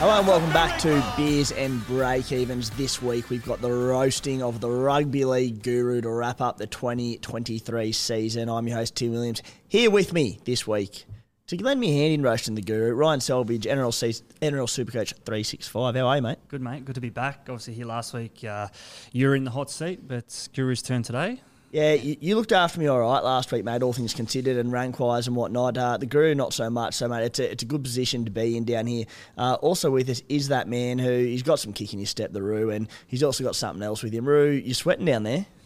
Hello and welcome back to Beers and Break Evens. This week we've got the roasting of the Rugby League guru to wrap up the 2023 season. I'm your host, Tim Williams. Here with me this week to lend me a hand in roasting the guru, Ryan Selvage, NRL, C- NRL Supercoach 365. How are you, mate? Good, mate. Good to be back. Obviously, here last week, uh, you were in the hot seat, but Guru's turn today. Yeah, you, you looked after me all right last week, mate, all things considered and rank wise and whatnot. Uh, the guru, not so much. So, mate, it's a, it's a good position to be in down here. Uh, also with us is that man who he's got some kick in his step, the Roo, and he's also got something else with him. Roo, you're sweating down there.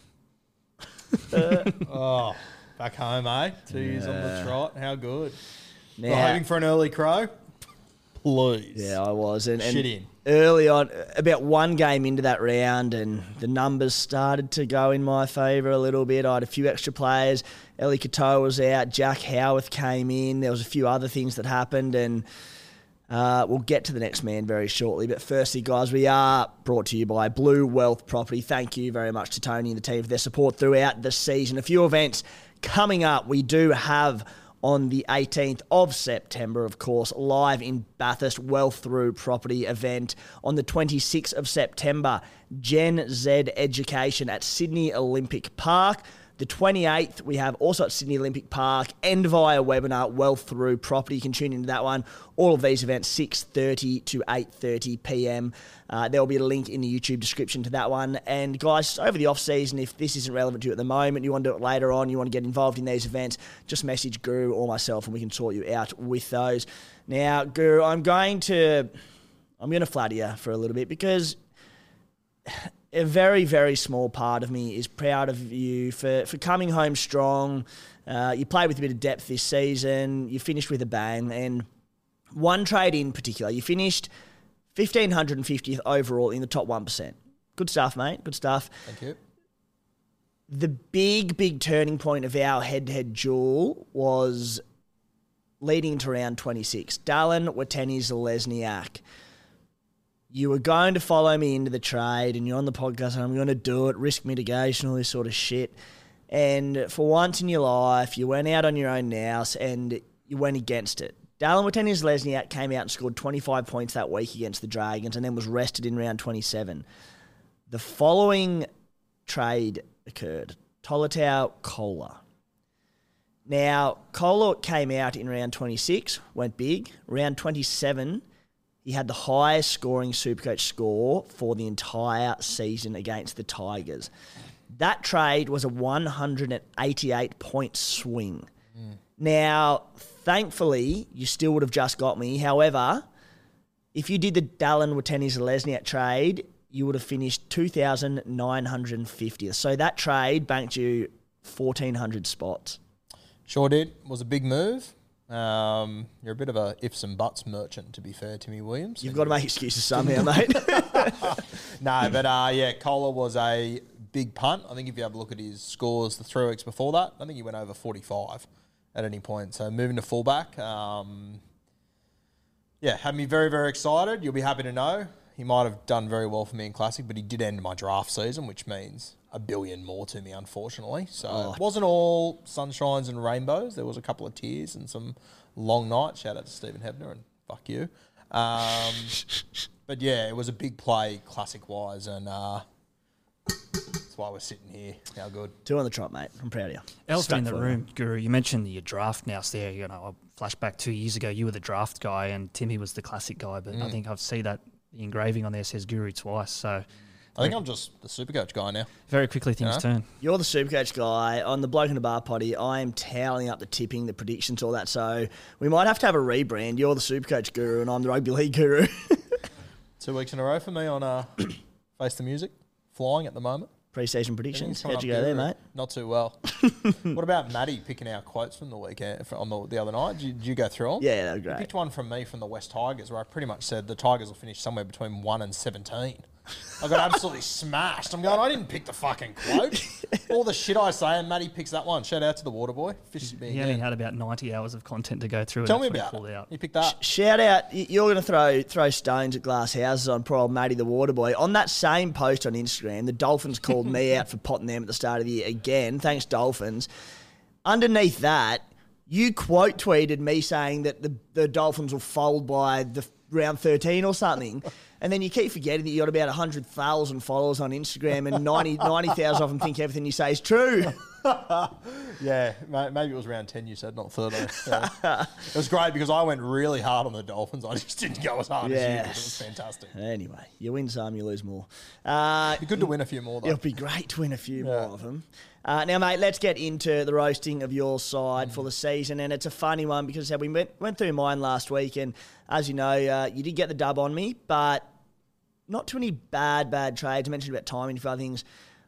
Oh, back home, eh? Two years on the trot. How good. Now, hoping for an early crow? Please. Yeah, I was. And, and Shit in. Early on, about one game into that round, and the numbers started to go in my favour a little bit. I had a few extra players. Eli Katoa was out. Jack Howarth came in. There was a few other things that happened, and uh, we'll get to the next man very shortly. But firstly, guys, we are brought to you by Blue Wealth Property. Thank you very much to Tony and the team for their support throughout the season. A few events coming up. We do have on the 18th of September, of course, live in Bathurst, Wealth Through Property event. On the 26th of September, Gen Z Education at Sydney Olympic Park. The 28th, we have also at Sydney Olympic Park and via webinar, Wealth Through Property. You can tune into that one. All of these events, 6.30 to 8.30 p.m. Uh, there will be a link in the YouTube description to that one. And guys, over the off season, if this isn't relevant to you at the moment, you want to do it later on, you want to get involved in these events, just message Guru or myself and we can sort you out with those. Now, Guru, I'm going to I'm going to flatter you for a little bit because a very, very small part of me is proud of you for, for coming home strong. Uh, you played with a bit of depth this season. You finished with a bang. And one trade in particular, you finished 1,550th overall in the top 1%. Good stuff, mate. Good stuff. Thank you. The big, big turning point of our head to head duel was leading into round 26. Dallin Watene-Zelezniak. You were going to follow me into the trade and you're on the podcast and I'm going to do it, risk mitigation, all this sort of shit. And for once in your life, you went out on your own nouse and you went against it. Dallin Watene-Zelezniak came out and scored 25 points that week against the Dragons and then was rested in round 27. The following trade occurred. Tolutau Koula. Now, Koula came out in round 26, went big. Round 27, he had the highest scoring Supercoach score for the entire season against the Tigers. That trade was a 188 point swing. Now, thankfully, you still would have just got me. However, if you did the Dallin Watene-Zelezniak trade, you would have finished 2,950th. So that trade banked you 1,400 spots. Sure did. Was a big move. Um, you're a bit of a ifs and buts merchant, to be fair, Timmy Williams. You've got to make excuses somehow, mate. No, but uh, yeah, Koula was a big punt. I think if you have a look at his scores the three weeks before that, I think he went over 45 at any point. So moving to fullback, um, yeah, had me very, very excited. You'll be happy to know he might have done very well for me in Classic, but he did end my draft season, which means a billion more to me, unfortunately. So it wasn't all sunshines and rainbows. There was a couple of tears and some long nights. Shout out to Stephen Hebner and fuck you. Um, but yeah, it was a big play, classic wise, and uh, that's why we're sitting here. How good. Two on the trot, mate. I'm proud of you. Elephant in the Stuck for room, Guru. You mentioned your draft now there. You know, I flashback two years ago, you were the draft guy and Timmy was the classic guy. But Mm. I think I've see that the engraving on there says Guru twice. So I think I'm just the super coach guy now. very quickly things Yeah. turn. You're the Supercoach guy. On the Bloke in the Bar Potty, I am tallying up the tipping, the predictions, all that. So we might have to have a rebrand. You're the Supercoach guru and I'm the Rugby League guru. Two weeks in a row for me on uh, Face the Music, flying at the moment. Pre-season predictions. Coming How'd you up go there, mate? Not too well. what about Maddie picking our quotes from the weekend from the, the other night? Did you, did you go through them? Yeah, they were He great. picked one from me from the West Tigers where I pretty much said the Tigers will finish somewhere between 1 and 17. I got absolutely smashed. I'm going, I didn't pick the fucking quote. All the shit I say, and Matty picks that one. Shout out to the water boy. Fish me He only again. had about 90 hours of content to go through. Tell me that's what he about it. out. He picked that. Shout out! y- You're going to throw throw stones at glass houses on poor old Matty the Water Boy. On that same post on Instagram, the Dolphins called me out for potting them at the start of the year again. Thanks, Dolphins. Underneath that, you quote tweeted me saying that the, the Dolphins will fold by the round 13 or something. And then you keep forgetting that you got about 100,000 followers on Instagram and 90 90,000 of them think everything you say is true. Yeah, ma- maybe it was around 10 you said, not 30. Yeah. it was great because I went really hard on the Dolphins. I just didn't go as hard as you. It was fantastic. anyway, you win some, you lose more. Uh, Be good to win a few more, though. It'll be great to win a few more of them. Uh, now, mate, let's get into the roasting of your side for the season, and it's a funny one because we went, went through mine last week, and as you know, uh, you did get the dub on me, but not too many bad, bad trades. I mentioned about timing for other things.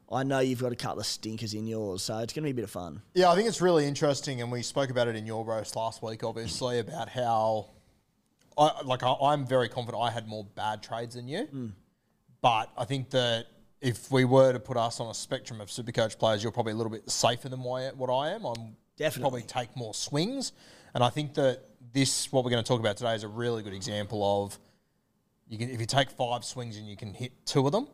I know you've got a couple of stinkers in yours, so it's going to be a bit of fun. Yeah, I think it's really interesting, and we spoke about it in your roast last week, obviously, about how, I, like, I, I'm very confident I had more bad trades than you. But I think that if we were to put us on a spectrum of Supercoach players, you're probably a little bit safer than what I am. I'm Definitely. probably take more swings, and I think that this, what we're going to talk about today, is a really good example of you can if you take five swings and you can hit two of them,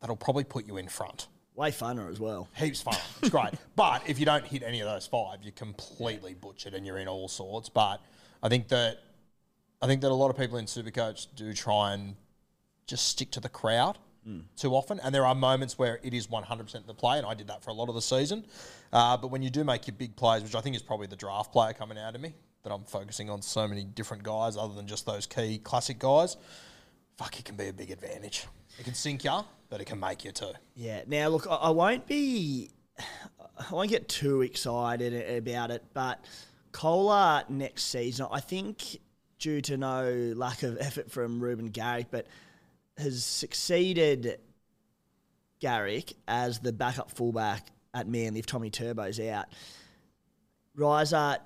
that'll probably put you in front Way funner as well. heaps fun. It's great. but if you don't hit any of those five, you're completely butchered and you're in all sorts. But I think that I think that a lot of people in Supercoach do try and just stick to the crowd too often. And there are moments where it is 100% the play, and I did that for a lot of the season. Uh, but when you do make your big plays, which I think is probably the draft player coming out of me, that I'm focusing on so many different guys other than just those key classic guys, fuck, it can be a big advantage. It can sink you, but it can make you too. Yeah. Now, look, I, I won't be, I won't get too excited about it, but Koula next season, I think, due to no lack of effort from Reuben Garrick, but has succeeded Garrick as the backup fullback at Manly if Tommy Turbo's out. Ryza,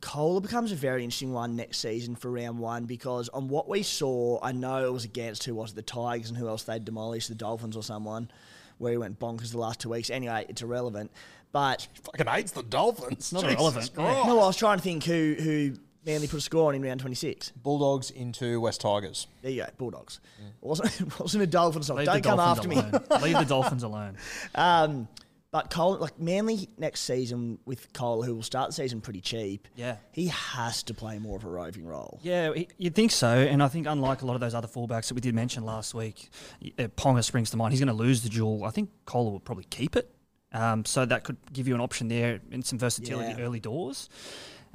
Koula becomes a very interesting one next season for round one because on what we saw, I know it was against who was it, the Tigers and who else they'd demolished, the Dolphins or someone, where he went bonkers the last two weeks. Anyway, it's irrelevant. But Fucking hates the Dolphins. not Jesus irrelevant. Christ. no, I was trying to think who who Manly put a score on in round twenty six. Bulldogs into West Tigers. There you go, Bulldogs. It wasn't it wasn't a Dolphins song. Leave Don't come Dolphins after me. alone. Leave the Dolphins alone. Um, but Cole, like Manly next season with Cole, who will start the season pretty cheap. Yeah. he has to play more of a roving role. Yeah, you'd think so. And I think, unlike a lot of those other fullbacks that we did mention last week, uh, Ponga springs to mind. He's going to lose the duel. I think Cole will probably keep it. Um, so that could give you an option there and some versatility Yeah. early doors.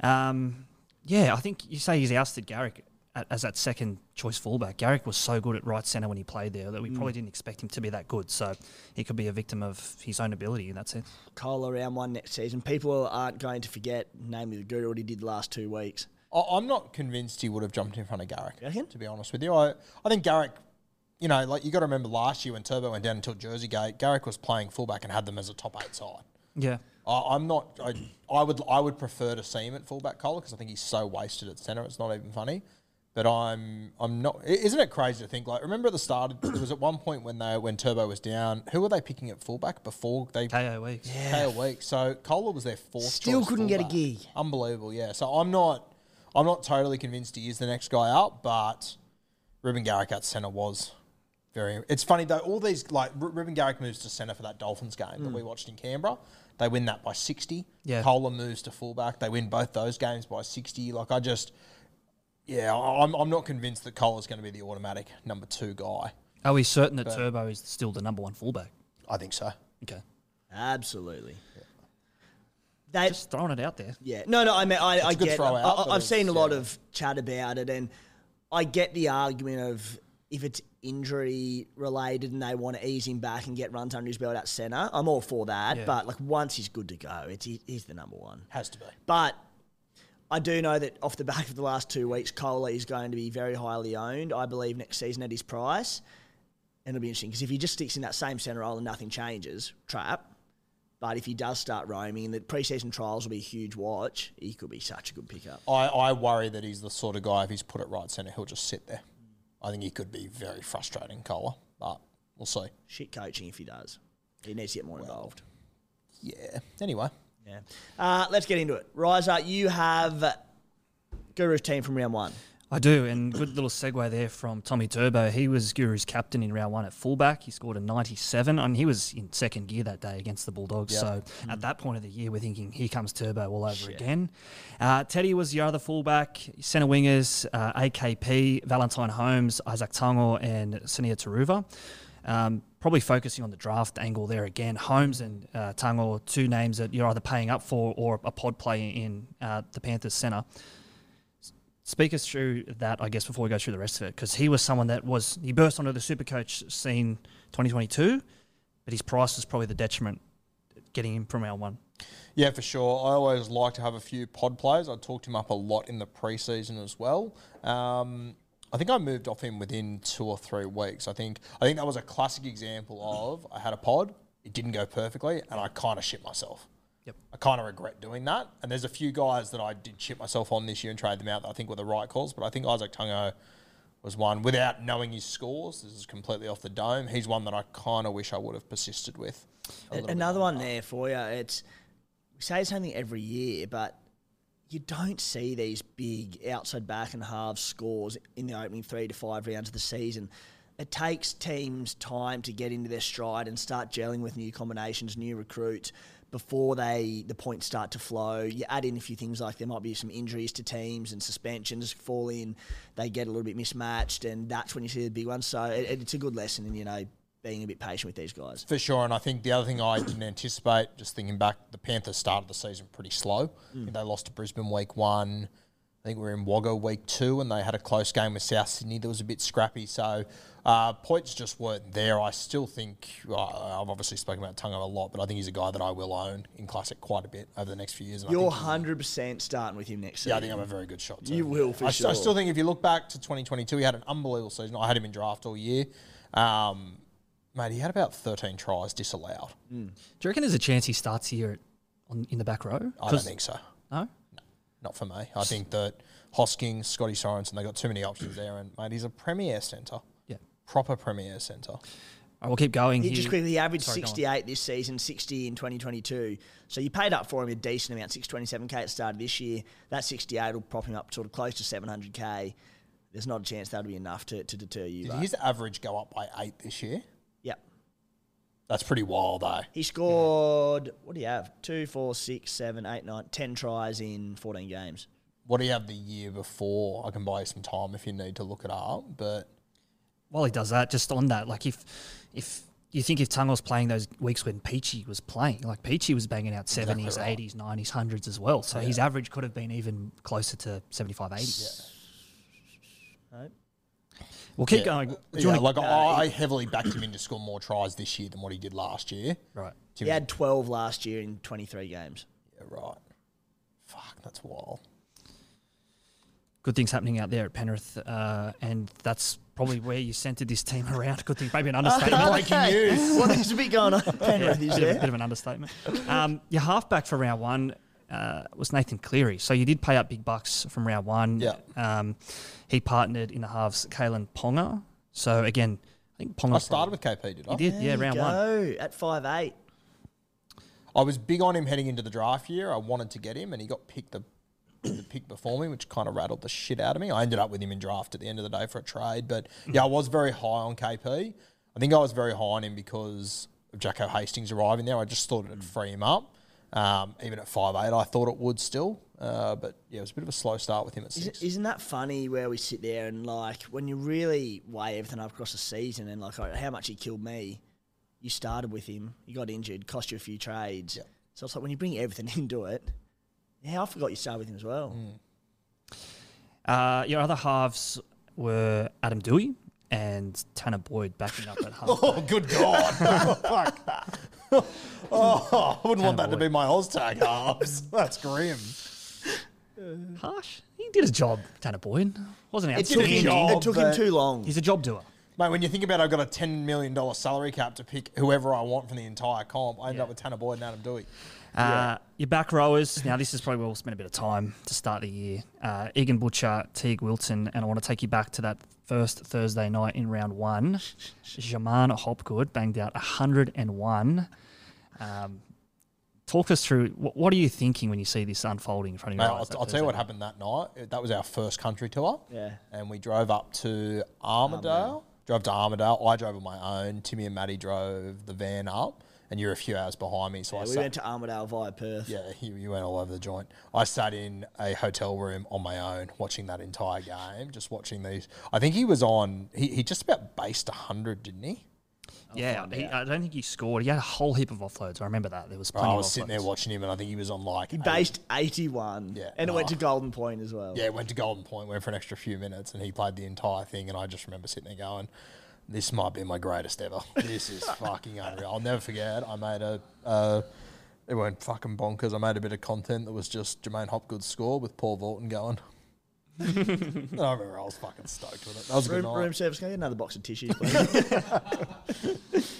Um, yeah, I think you say he's ousted Garrick as that second choice fullback. Garrick was so good at right centre when he played there that we mm. probably didn't expect him to be that good. So he could be a victim of his own ability in that sense. Cole around one next season. People aren't going to forget, namely the Guru, what he did the last two weeks. I, I'm not convinced he would have jumped in front of Garrick. You? To be honest with you, I, I think Garrick. You know, like you got to remember last year when Turbo went down until Jersey Gate, Garrick was playing fullback and had them as a top eight side. Yeah. I, I'm not. I, I would. I would prefer to see him at fullback, Koula, because I think he's so wasted at centre. It's not even funny. But I'm I'm not. Isn't it crazy to think? Like, remember at the start, there was at one point when they when Turbo was down. Who were they picking at fullback before they KO weeks. Yeah. KO week? So Koula was their fourth. Still couldn't get a fullback. gig. Unbelievable, yeah. So I'm not I'm not totally convinced he is the next guy up, but Reuben Garrick at centre was very. It's funny though. All these like Ru- Reuben Garrick moves to centre for that Dolphins game that we mm. watched in Canberra. They win that by sixty. Yeah. Kohler moves to fullback. They win both those games by sixty. Like I just, yeah, I- I'm I'm not convinced that Cole is going to be the automatic number two guy. Are we certain that Turbo is still the number one fullback? I think so. Okay. Absolutely. They, Just throwing it out there. Yeah, no, no. I mean, I, I a good get. throw I, out, I, but I've seen a lot yeah. of chat about it, and I get the argument of if it's injury related and they want to ease him back and get runs under his belt at centre. I'm all for that, Yeah. but like once he's good to go, it's he, he's the number one. Has to be. But I do know that off the back of the last two weeks, Koula is going to be very highly owned. I believe next season at his price, and it'll be interesting because if he just sticks in that same centre role and nothing changes, trap. But if he does start roaming, and the preseason trials will be a huge watch, he could be such a good pickup. I, I worry that he's the sort of guy if he's put it right centre, he'll just sit there. I think he could be very frustrating, Kohler, but we'll see. Shit coaching if he does. He needs to get more involved. Yeah. Anyway, Yeah. Uh, let's get into it. Ryza, you have Guru's team from round one. I do, and good little segue there from Tommy Turbo. He was Guru's captain in round one at fullback. He scored a 97, and he was in second gear that day against the Bulldogs. So at that point of the year, we're thinking, here comes Turbo all over again. Uh, Teddy was your other fullback, centre wingers, uh, AKP, Valentine Holmes, Izack Tago, and Sunia Turuva. Um, probably focusing on the draft angle there again. Holmes and uh, Tago, two names that you're either paying up for or a pod play in uh, the Panthers centre speak us through that, I guess, before we go through the rest of it, because he was someone that was he burst onto the Supercoach scene 2022, but his price was probably the detriment getting him from round one. Yeah, for sure. I always like to have a few pod players. I talked him up a lot in the preseason as well. Um, I think I moved off him within two or three weeks. I think I think that was a classic example of I had a pod, it didn't go perfectly, and I kind of shit myself. Yep. I kind of regret doing that. And there's a few guys that I did shit myself on this year and trade them out that I think were the right calls. But I think Izack Tago was one without knowing his scores. This is completely off the dome. He's one that I kind of wish I would have persisted with. a little bit Another one there for you. It's we say something every year, but you don't see these big outside back and half scores in the opening three to five rounds of the season. It takes teams time to get into their stride and start gelling with new combinations, new recruits before they the points start to flow. You add in a few things like there might be some injuries to teams and suspensions fall in. They get a little bit mismatched, and that's when you see the big ones. So it, it's a good lesson in you know being a bit patient with these guys. For sure, and I think the other thing I didn't anticipate, just thinking back, the Panthers started the season pretty slow. Think They lost to Brisbane week one. I think we were in Wagga week two, and they had a close game with South Sydney that was a bit scrappy. So uh, points just weren't there. I still think uh, I've obviously spoken about Tago a lot, but I think he's a guy that I will own in Classic quite a bit over the next few years. and You're think hundred percent starting with him next season. yeah, I think I'm a very good shot. Too. You will, for I, st- I still think if you look back to 2022, he had an unbelievable season. I had him in draft all year. Um, mate, he had about 13 tries disallowed. Mm. Do you reckon there's a chance he starts here at, on, in the back row? I don't think so. No? Not for me. I think that Hosking, Scotty Sorensen, they've got too many options there. And, mate, he's a premier centre. Yeah. Proper premier centre. All right, we'll keep going. He here. just quickly he averaged Sorry, 68 this season, 60 in 2022. So you paid up for him a decent amount, 627k at the start of this year. That 68 will prop him up sort of close to 700k. There's not a chance that'll be enough to, to deter you. Did but- his average go up by eight this year? Yep. That's pretty wild, though. He scored, what do you have? Two, four, six, seven, eight, nine, ten tries in 14 games. What do you have the year before? I can buy you some time if you need to look it up. But While he does that, just on that, like if if you think if Tago's playing those weeks when Peachy was playing, like Peachy was banging out 70s, right. 80s, 90s, 100s as well. So his average could have been even closer to 75, 80. Right. We'll keep yeah, going. Do you yeah, like I, I heavily backed him in to score more tries this year than what he did last year. right. He had 12 last year in 23 games. Yeah, right. Fuck, that's wild. Good things happening out there at Penrith, uh, and that's probably where you centered this team around. Good thing, maybe an understatement. Breaking news. well, there's a bit going on at Penrith, is bit, of, bit of an understatement. Um, your halfback for round one, uh, was Nathan Cleary. So you did pay up big bucks from round one. Yeah. Um, he partnered in the halves Kalyn Ponga. So again, I think Ponga. I started with KP, did I? You did, There yeah, you round one. go, at five eight. I was big on him heading into the draft year. I wanted to get him, and he got picked the, the pick before me, which kind of rattled the shit out of me. I ended up with him in draft at the end of the day for a trade, but yeah, I was very high on KP. I think I was very high on him because of Jacko Hastings arriving there. I just thought it'd free him up. Um, even at five eight, I thought it would still, uh, but yeah, it was a bit of a slow start with him at six. Isn't, isn't that funny where we sit there and like when you really weigh everything up across the season and like how much he killed me, you started with him, you got injured, cost you a few trades. Yeah. So it's like when you bring everything into it, yeah, I forgot you started with him as well. Uh, your other halves were Adam Doueihi and Tanner Boyd backing up at half. Oh, good God. Fuck. oh, I wouldn't want that to be my Oztag halves. That's grim. Harsh. He did his job, Tanner Boyd. Wasn't It took, outstanding. him, job, it took him too long. He's a job doer. Mate, when you think about it, I've got a $10 million salary cap to pick whoever I want from the entire comp. I ended up with Tanner Boyd and Adam Doueihi. Uh, Your back rowers. Now, this is probably where we'll spend a bit of time to start the year. Uh, Egan Butcher, Teig Wilton, and I want to take you back to that first Thursday night in round one. J'maine Hopgood banged out 101. Um, talk us through what, what are you thinking when you see this unfolding in front of Mate, your I'll, I'll tell you what Thursday happened that night. That was our first country tour. Yeah. And we drove up to Armidale. Drove to Armidale. I drove on my own. Timmy and Maddie drove the van up. And you're a few hours behind me. So Yeah, I we sat, went to Armadale via Perth. Yeah, you, you went all over the joint. I sat in a hotel room on my own watching that entire game, just watching these. I think he was on, he, he just about based 100, didn't he? Yeah, oh, he, I don't think he scored. He had a whole heap of offloads. I remember that. There was plenty I of was sitting there watching him, and I think he was on like. He eight- based 81. Yeah. And it went Oh. to Golden Point as well. Yeah, it went to Golden Point, went for an extra few minutes, and he played the entire thing. And I just remember sitting there going, "This might be my greatest ever. This is fucking unreal." I'll never forget. I made a. Uh, it went fucking bonkers. I made a bit of content that was just J'maine Hopgood's score with Paul Vautin going. I remember I was fucking stoked with it. That was a good Room, night. room service, can I get another box of tissues, please?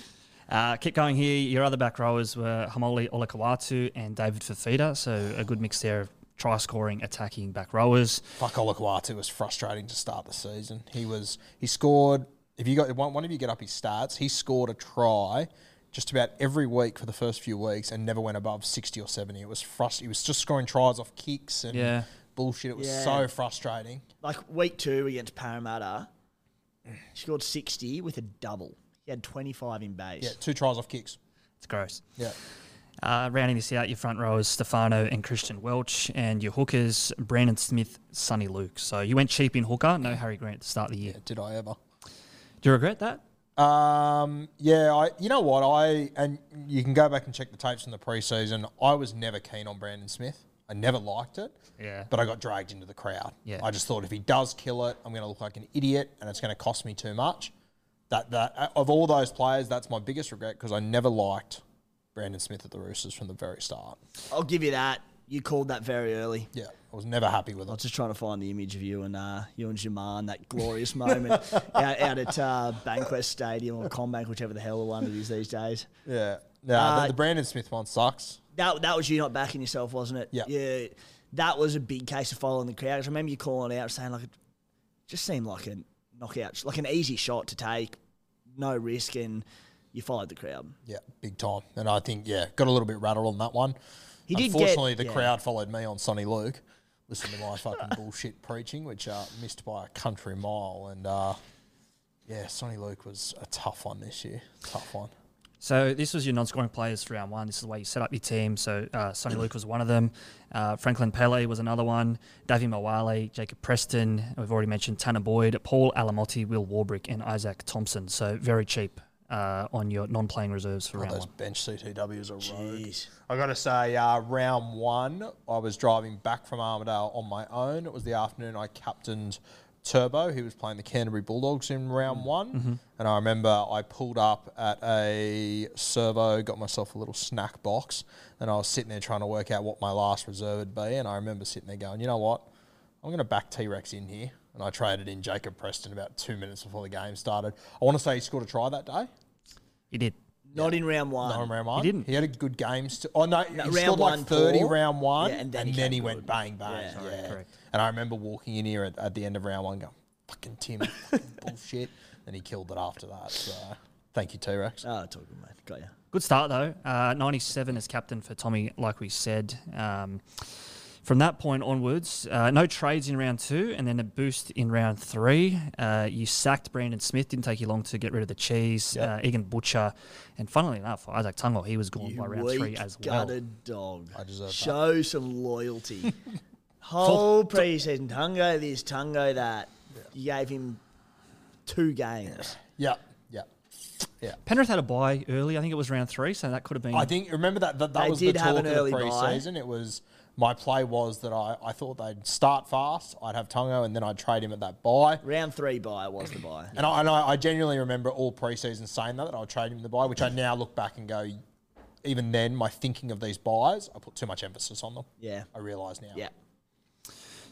Uh, keep going here. Your other back rowers were Haumole Olakau'atu and David Fifita. So a good mix there of try scoring, attacking back rowers. Fuck Olakau'atu was frustrating to start the season. He was he scored. If you got one, one of you get up his stats, he scored a try just about every week for the first few weeks and never went above sixty or seventy. It was frust- He was just scoring tries off kicks and Yeah. bullshit. It was Yeah. so frustrating. like week two against Parramatta, he scored 60 with a double. He had 25 in base. Yeah, two tries off kicks. It's gross. Yeah. Uh, rounding this out, your front rowers Stefano and Christian Welch, and your hookers Brandon Smith, Soni Luke. So you went cheap in hooker, no Harry Grant to start the year. yeah. Did I ever? Do you regret that? Um, yeah, I. You know what? I and you can go back and check the tapes from the preseason. I was never keen on Brandon Smith. I never liked it. Yeah. But I got dragged into the crowd. Yeah. I just thought if he does kill it, I'm going to look like an idiot, and it's going to cost me too much. That that of all those players, that's my biggest regret because I never liked Brandon Smith at the Roosters from the very start. I'll give you that. You called that very early. Yeah, I was never happy with it. I was just trying to find the image of you and uh, you and J'maine, that glorious moment out, out at uh, Bankwest Stadium or Combank, whichever the hell the one it is these days. Yeah. No, Uh, the, the Brandon Smith one sucks. That that was you not backing yourself, wasn't it? Yeah. Yeah. That was a big case of following the crowd. I remember you calling out saying like it just seemed like a knockout, like an easy shot to take, no risk, and you followed the crowd. Yeah, big time. And I think yeah, got a little bit rattled on that one. He did get- Unfortunately, the yeah. crowd followed me on Soni Luke. Listen to my fucking bullshit preaching, which uh, missed by a country mile. And uh, yeah, Soni Luke was a tough one this year. Tough one. So this was your non-scoring players for round one. This is the way you set up your team. So uh, Soni Luke was one of them. Uh, Franklin Pele was another one. Davvy Moale, Jacob Preston. We've already mentioned Tanner Boyd, Paul Alamoti, Will Warbrick, and Izaac Thompson. So very cheap uh, on your non-playing reserves for Oh, round those one. bench CTWs are rogue. Jeez. I got to say, uh, round one, I was driving back from Armidale on my own. It was the afternoon I captained Turbo. He was playing the Canterbury Bulldogs in round one. And I remember I pulled up at a servo, got myself a little snack box, and I was sitting there trying to work out what my last reserve would be. And I remember sitting there going, you know what? I'm going to back T Rex in here. And I traded in Jacob Preston about two minutes before the game started. I want to say he scored a try that day. He did. Not in round one. Not in round one. He didn't. He had a good game. St- oh no, No, he round scored one, like thirty Paul. round one, Yeah, and then he then he went bang bang. Yeah. Yeah, correct. And I remember walking in here at, at the end of round one, going, "Fucking Tim, fucking bullshit." And he killed it after that. So thank you, T Rex. Oh, it's all good, mate. Got you. Good start though. Uh, 97 as captain for Tommy, like we said. Um, from that point onwards, uh, no trades in round two, and then a boost in round three. Uh, you sacked Brandon Smith. Didn't take you long to get rid of the cheese. Uh, Egan Butcher, and funnily enough, Izack Tago, he was gone You by round three weak as well. gutted dog. I deserve that. Show some loyalty. Whole preseason, Tago this, Tago that. You gave him two games. Yep, yep, yeah. Penrith had a bye early. I think it was round three, so that could have been. I think remember that that, that They was did the have talk an of early the bye. preseason. It was my play was that I, I thought they'd start fast. I'd have Tago and then I'd trade him at that buy. Round three buy was the buy. And I, and I, I genuinely remember all preseason saying that, that I'll trade him the buy, which I now look back and go, even then, my thinking of these buys, I put too much emphasis on them. Yeah. I realise now. Yeah.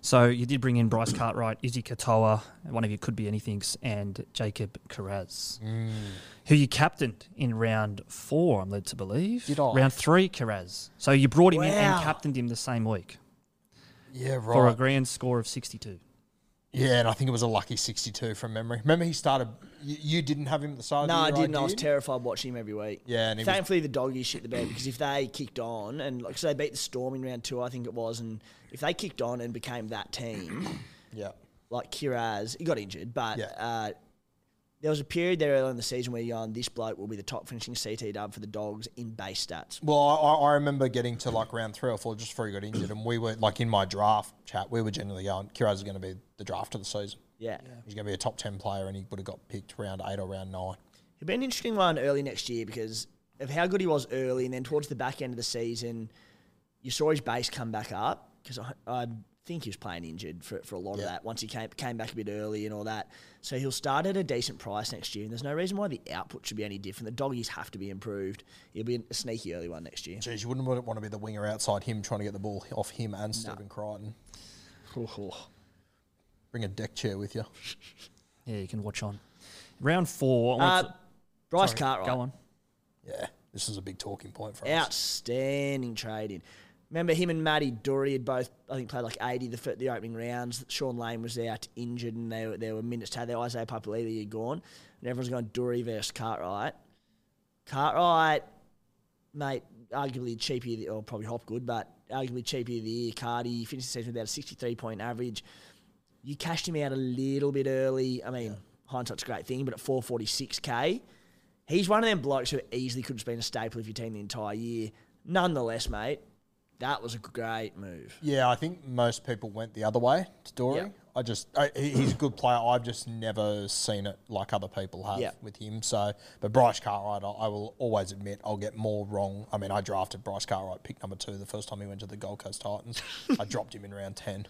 So you did bring in Bryce Cartwright, Izzy Katoa, one of you could be anything's, and Jacob Kiraz, Mm. who you captained in round four, I'm led to believe. Did I? Round three, Kiraz. So you brought him in and captained him the same week Yeah, right. for a grand score of 62. Yeah, and I think it was a lucky 62 from memory. Remember, he started, you, you didn't have him at the start No, I the year, didn't. I was did? terrified watching him every week. Yeah, and thankfully the doggies shit the bed because if they kicked on and like so they beat the Storm in round two, I think it was, and if they kicked on and became that team, Yeah. like Kiraz, he got injured, but Yeah. uh, there was a period there early in the season where you're going, this bloke will be the top finishing CT dub for the dogs in base stats. Well, I, I remember getting to like round three or four just before he got injured, and we were like in my draft chat, we were generally going, Kiraz is going to be the draft of the season. Yeah. He's going to be a top 10 player, and he would have got picked round eight or round nine. It'll be an interesting one early next year because of how good he was early, and then towards the back end of the season, you saw his base come back up because I, I think he was playing injured for, for a lot of that once he came came back a bit early and all that. So he'll start at a decent price next year, and there's no reason why the output should be any different. The doggies have to be improved. He'll be a sneaky early one next year. Geez, you wouldn't want want to be the winger outside him trying to get the ball off him and Stephen Crichton. Bring a deck chair with you. Yeah, you can watch on. Round four. I Uh, to- Bryce sorry, Cartwright. Go on. Yeah, this is a big talking point for us. Outstanding trading. Remember him and Matty Doorey had both, I think, played like 80 the, the opening rounds. Shaun Lane was out injured and there, there were minutes to have there. Isaiah Papali'i had gone. And everyone's going Doorey versus Cartwright. Cartwright, mate, arguably cheapy, the- or probably Hopgood, but arguably cheapy of the year. Cardi finished the season with about a 63 point average. You cashed him out a little bit early. I mean, hindsight's a great thing, but at 446k, he's one of them blokes who easily could have been a staple of your team the entire year. Nonetheless, mate, that was a great move. Yeah, I think most people went the other way to Doorey. Yeah. I just, I, he's a good player. I've just never seen it like other people have Yeah. with him. So, but Bryce Cartwright, I, I will always admit, I'll get more wrong. I mean, I drafted Bryce Cartwright, pick number two, the first time he went to the Gold Coast Titans. I dropped him in round 10.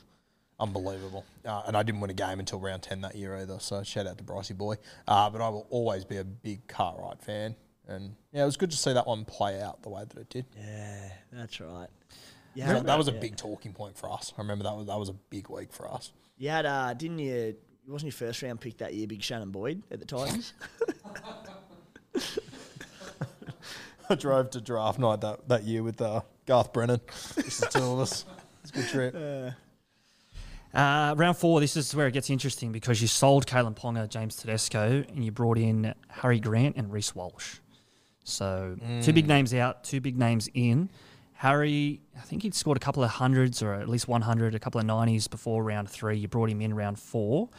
Unbelievable. Uh, and I didn't win a game until round 10 that year either. So, shout out to Brycey boy. Uh, but I will always be a big Cartwright fan. And yeah, it was good to see that one play out the way that it did. Yeah, that's right. Yeah, That, that was a big talking point for us. I remember that was that was a big week for us. You had, uh, didn't you? Wasn't your first round pick that year, Big Shannon Boyd at the Titans? I drove to draft night that, that year with uh, Garth Brennan. Just the two of us. It's a good trip. Uh, round four, this is where it gets interesting because you sold Kalyn Ponga, James Tedesco, and you brought in Harry Grant and Reece Walsh. So two big names out, two big names in. Harry, I think he'd scored a couple of hundreds or at least 100, a couple of 90s before round three. You brought him in round four.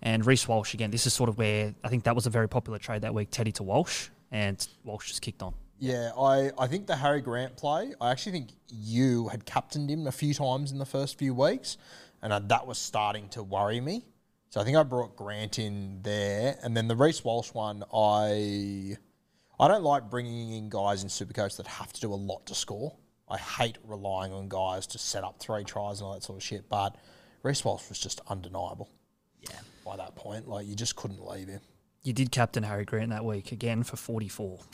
And Reece Walsh, again, this is sort of where I think that was a very popular trade that week, Teddy to Walsh, and Walsh just kicked on. Yeah, I, I think the Harry Grant play, I actually think you had captained him a few times in the first few weeks, and uh, that was starting to worry me. So I think I brought Grant in there. And then the Reece Walsh one, I I don't like bringing in guys in Supercoach that have to do a lot to score. I hate relying on guys to set up three tries and all that sort of shit. But Reece Walsh was just undeniable. Yeah. By that point, like you just couldn't leave him. You did captain Harry Grant that week, again for 44.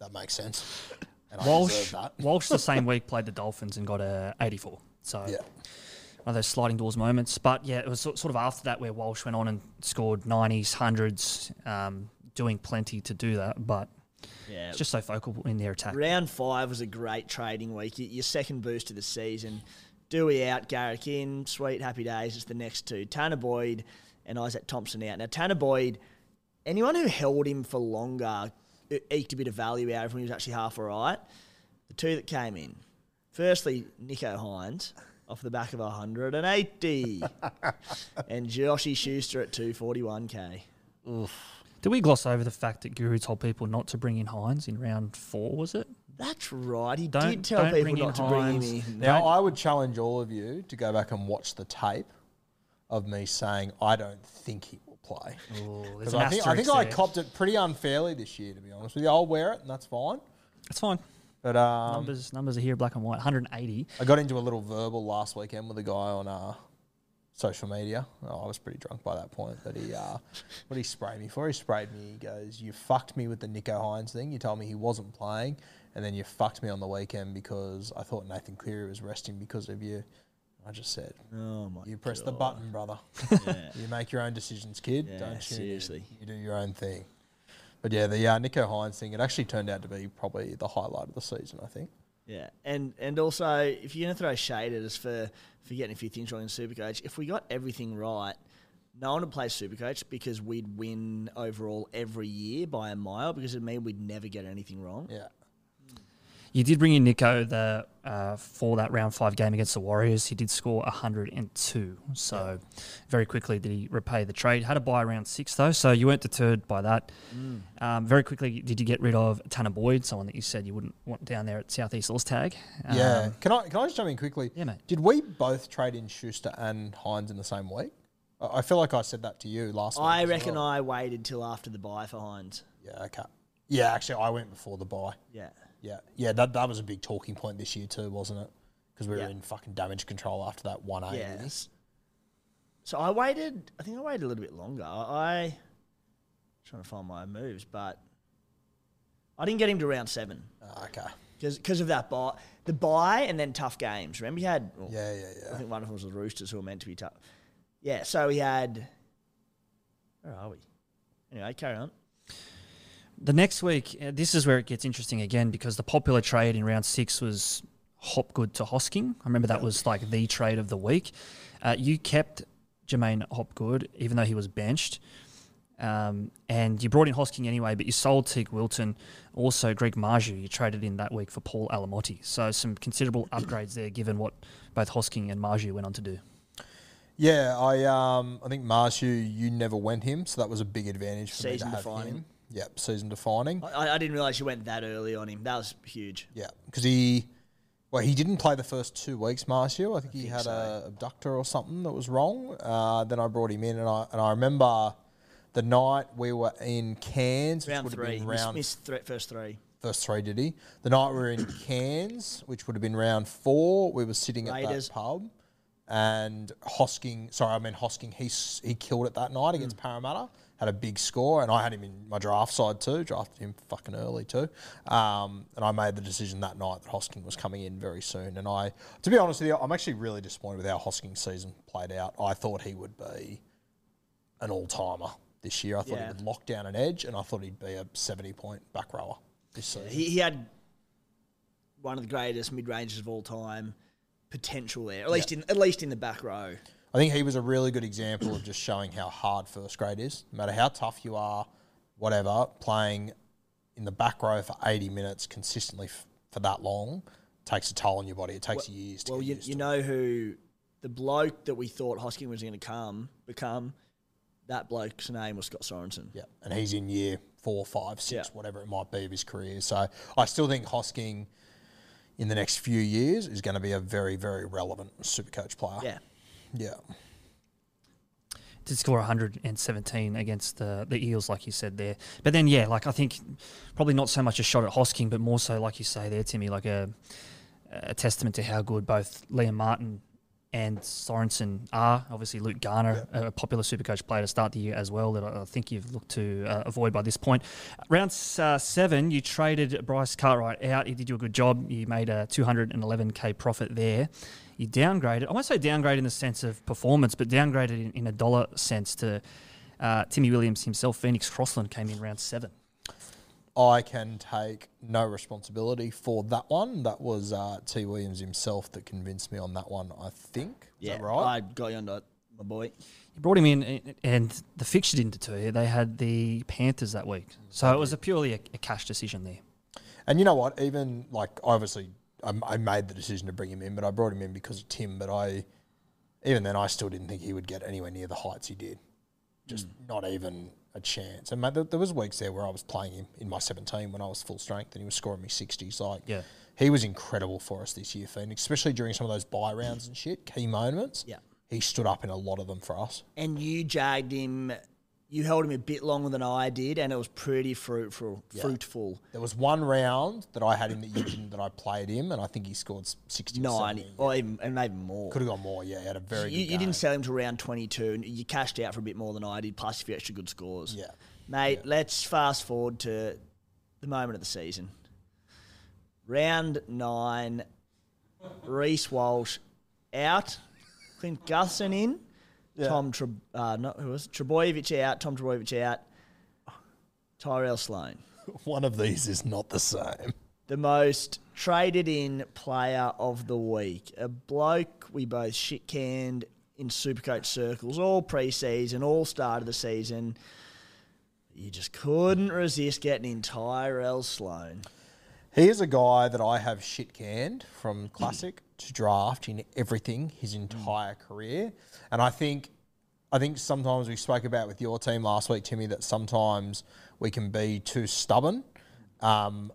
That makes sense. And Walsh, deserve that. Walsh the same week played the Dolphins and got a 84. So Yeah. one of those sliding doors moments. But yeah, it was sort of after that where Walsh went on and scored 90s, 100s, um, doing plenty to do that. But Yeah. it's just so focal in their attack. Round five was a great trading week. Your second boost of the season. Doueihi out, Garrick in. Sweet, happy days. It's the next two. Tanner Boyd and Izaac Thompson out. Now, Tanner Boyd, anyone who held him for longer eked a bit of value out of him. He was actually half all right. The two that came in. Firstly, Nicho Hynes off the back of 180. and Joshy Schuster at 241k. Did we gloss over the fact that Guru told people not to bring in Hynes in round four? Was it? That's right. He Don't- did tell don't people bring in not to bring him Hynes. in. Now, Don't- I would challenge all of you to go back and watch the tape of me saying I don't think he will play. Oh, Because I think, I, think asterisk I copped it pretty unfairly this year, to be honest with you. I'll wear it, and that's fine. It's fine. But um, numbers numbers are here, black and white. 180. I got into a little verbal last weekend with a guy on uh, social media. Oh, I was pretty drunk by that point, but he, uh, what did he spray me for? He sprayed me. He goes, "You fucked me with the Nicho Hynes thing. You told me he wasn't playing, and then you fucked me on the weekend because I thought Nathan Cleary was resting because of you." I just said, Oh my "You press the button, brother. you make your own decisions, kid. Yeah, Don't seriously. You do your own thing." But yeah, the uh, Nicho Hynes thing, it actually turned out to be probably the highlight of the season, I think. Yeah, and and also if you're gonna throw shade at us for for getting a few things wrong in Supercoach, if we got everything right, no one would play Supercoach because we'd win overall every year by a mile because it mean we'd never get anything wrong. Yeah. You did bring in Nicho the uh, for that round five game against the Warriors. He did score 102. So very quickly did he repay the trade. Had a buy round six though, so you weren't deterred by that. Um, very quickly, did you get rid of Tanner Boyd, someone that you said you wouldn't want down there at Southeast All Tag? Yeah. Um, can I can I just jump in quickly? Yeah, mate. Did we both trade in Schuster and Hynes in the same week? I I feel like I said that to you last week. I as reckon well. I waited till after the buy for Hynes. Yeah. Okay. Yeah. Actually, I went before the buy. Yeah. Yeah. Yeah. That that was a big talking point this year too, wasn't it? Because we Yeah. were in fucking damage control after that one eighty. Yes. So I waited. I think I waited a little bit longer. I trying to find my moves, but I didn't get him to round seven Ah, okay. because of that buy, the buy, and then tough games. Remember, he had. well, Yeah. Yeah. I Yeah. think one of them was the Roosters, who were meant to be tough. Yeah. So he had. Where are we? Anyway, carry on. The next week, uh, this is where it gets interesting again because the popular trade in round six was Hopgood to Hosking. I remember that was like the trade of the week. Uh, you kept J'maine Hopgood even though he was benched. Um, and you brought in Hosking anyway, but you sold Teig Wilton. Also, Greg Marzhew, you traded in that week for Paul Alamoti. So, some considerable upgrades there given what both Hosking and Marzhew went on to do. Yeah. I um I think Marzhew, you never went him, so that was a big advantage for me Season to have defining. him. Yep. Season defining. I, I didn't realize you went that early on him. That was huge. Yeah, because he, well, he didn't play the first two weeks, Marzhew. I think he think had so. a abductor or something that was wrong. Uh, then I brought him in, and I and I remember the night we were in Cairns, which Round would have three. been Missed, round missed th- first three. first three. Did he? The night we were in Cairns, which would have been round four, we were sitting Raiders. at that pub, and Hosking. Sorry, I meant Hosking. He he killed it that night against Parramatta. Had a big score, and I had him in my draft side too. Drafted him fucking early too, um, and I made the decision that night that Hosking was coming in very soon. And I, to be honest with you, I'm actually really disappointed with how Hosking season played out. I thought he would be an all timer this year. I thought Yeah. he would lock down an edge, and I thought he'd be a 70 point back rower this season. He, he had one of the greatest mid ranges of all time potential there, at least in at least in the back row. I think he was a really good example of just showing how hard first grade is. No matter how tough you are, whatever, playing in the back row for 80 minutes consistently f- for that long takes a toll on your body. It takes years to Well, get you, you know who the bloke that we thought Hosking was going to come become. That bloke's name was Scott Sorensen. Yeah, and he's in year four, five, six, Yeah. whatever it might be of his career. So I still think Hosking in the next few years is going to be a very, very relevant super coach player. Yeah. Yeah. did score 117 against the the Eels, like you said there. But then, yeah, like I think probably not so much a shot at Hosking, but more so, like you say there, Timmy, like a a testament to how good both Liam Martin and Sorensen are. Obviously, Luke Garner, a popular Supercoach player to start the year as well, that I I think you've looked to uh, avoid by this point. Round uh, seven, you traded Bryce Cartwright out. He did you a good job. You made a 211k profit there. You downgraded, I won't say downgrade in the sense of performance, but downgraded in, in a dollar sense to uh, Timmy Williams himself. Phoenix Crossland came in round seven. I can take no responsibility for that one. That was uh, T. Williams himself that convinced me on that one. I think. Is Yeah, that right? I got you on that, my boy. You brought him in, and- and the fixture didn't deter you. They had the Panthers that week, so it was a purely a, a cash decision there. And you know what? Even like obviously, I, I made the decision to bring him in, but I brought him in because of Tim. But I, even then, I still didn't think he would get anywhere near the heights he did. Just hmm. not even a chance. And mate, there, there was weeks there where I was playing him in my 17 when I was full strength, and he was scoring me 60s. Like, Yeah. he was incredible for us this year, Phoenix, especially during some of those buy rounds and shit, key moments. Yeah. he stood up in a lot of them for us. And you jagged him. You held him a bit longer than I did, and it was pretty fruitful. Fruitful. There was one round that I had him that you didn't that I played him, and I think he scored sixty nine, or Nine, 70. or even and maybe more. Could have gone more. Yeah, he had a very you, good you game. didn't sell him to round 22, and you cashed out for a bit more than I did, plus a few extra good scores. Yeah. Mate, let's fast forward to the moment of the season. Round nine, Reece Walsh out, Clint Gutherson in, Tom Tre- uh, not, who was it? Trbojevic out, Tom Trbojevic out, Tyrell Sloan. One of these is not the same. the most traded in player of the week. A bloke we both shit canned in Supercoach circles all preseason, all start of the season. You just couldn't resist getting in Tyrell Sloan. He is a guy that I have shit canned from classic to draft in everything his entire career, and I think, I think sometimes we spoke about with your team last week, Timmy, that sometimes we can be too stubborn. Um,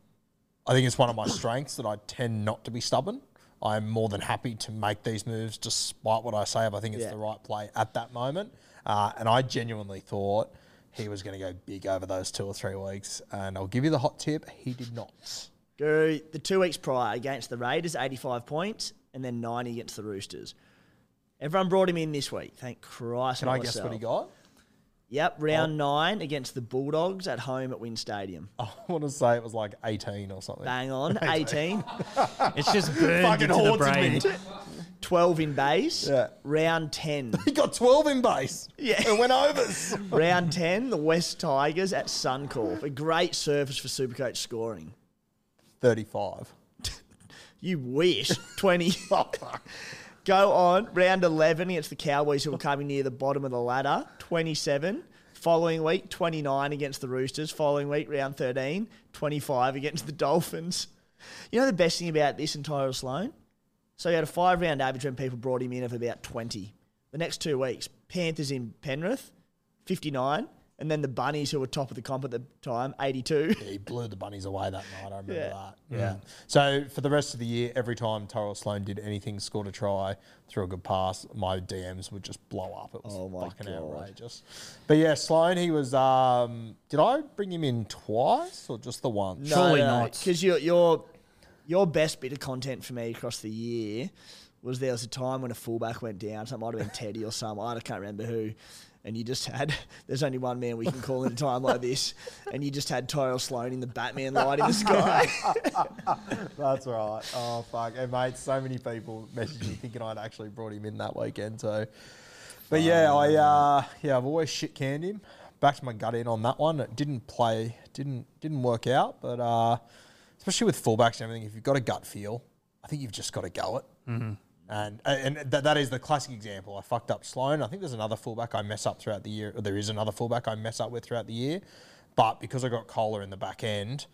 I think it's one of my strengths that I tend not to be stubborn. I'm more than happy to make these moves despite what I say if I think it's Yeah. the right play at that moment. Uh, and I genuinely thought he was going to go big over those two or three weeks. And I'll give you the hot tip, he did not. Guru, the two weeks prior against the Raiders, 85 points, and then 90 against the Roosters. Everyone brought him in this week. Thank Christ. Can not I guess what he got? Yep, round oh. nine against the Bulldogs at home at WIN Stadium. I want to say it was like 18 or something. Bang on, 18. It's just burned Fucking into the brain. 12 in base. Yeah. Round 10. He got 12 in base. Yeah. It went overs. Round 10, the West Tigers at Suncorp. A great surface for Supercoach scoring. 35. You wish. 20. Go on. Round 11 against the Cowboys, who are coming near the bottom of the ladder. 27. Following week, 29 against the Roosters. Following week, round 13, 25 against the Dolphins. You know the best thing about this entire Sloan? So he had a five round average when people brought him in of about 20. The next two weeks, Panthers in Penrith, 59. And then the Bunnies, who were top of the comp at the time, 82. He blew the bunnies away that night. I remember Yeah. that. Yeah. So for the rest of the year, every time Tyrell Sloan did anything, scored a try, threw a good pass, my DMs would just blow up. It was Oh my fucking God. outrageous. But yeah, Sloan, he was. Um, did I bring him in twice or just the once? No, Surely not. Because your, your, your best bit of content for me across the year was there was a time when a fullback went down. So it might have been Teddy or someone. I can't remember who. And you just had, there's only one man we can call in a time like this. And you just had Tyrell Sloan in the Batman light in the sky. That's right. Oh fuck, and mate, so many people messaged me thinking I'd actually brought him in that weekend. So, but yeah, I uh, yeah, I've always shit canned him. Backed my gut in on that one. It didn't play, didn't didn't work out. But uh, especially with fullbacks and everything, if you've got a gut feel, I think you've just got to go it. Mm-hmm. And and that, that is the classic example. I fucked up Sloan. I think there's another fullback I mess up throughout the year. Or there is another fullback I mess up with throughout the year. But because I got Koula in the back end,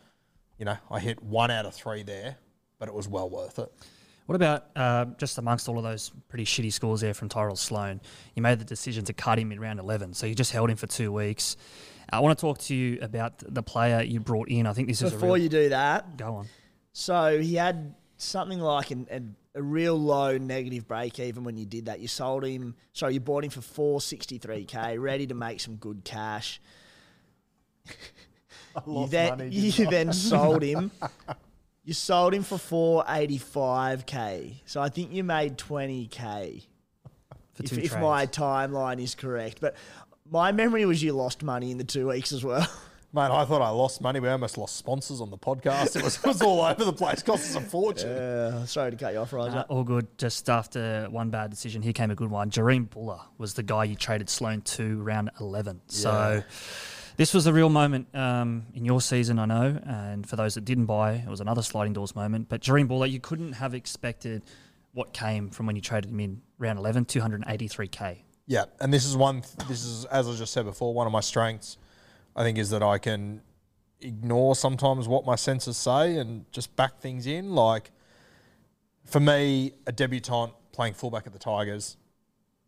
you know, I hit one out of three there, but it was well worth it. What about uh, just amongst all of those pretty shitty scores there from Tyrell Sloan? You made the decision to cut him in round 11, so you just held him for two weeks. I want to talk to you about the player you brought in. I think this is a Before real, you do that, go on. So he had something like an, an, a real low negative break even when you did that. You sold him, sorry, you bought him for 463k, ready to make some good cash. you then, you then sold him. You sold him for 485k. So I think you made 20k. If, if my timeline is correct. But my memory was you lost money in the two weeks as well. Mate, I thought I lost money. We almost lost sponsors on the podcast. It was, it was all over the place. Cost us a fortune. Uh, sorry to cut you off, Roger. Uh, all good. Just after one bad decision, here came a good one. Jahream Bula was the guy you traded Sloan to round 11. So This was a real moment um, in your season, I know, and for those that didn't buy, it was another sliding doors moment. But Jahream Bula, you couldn't have expected what came from when you traded him in round 11, 283k. Yeah, and this is one. This is as I just said before. One of my strengths, I think, is that I can ignore sometimes what my senses say and just back things in. Like for me, a debutant playing fullback at the Tigers,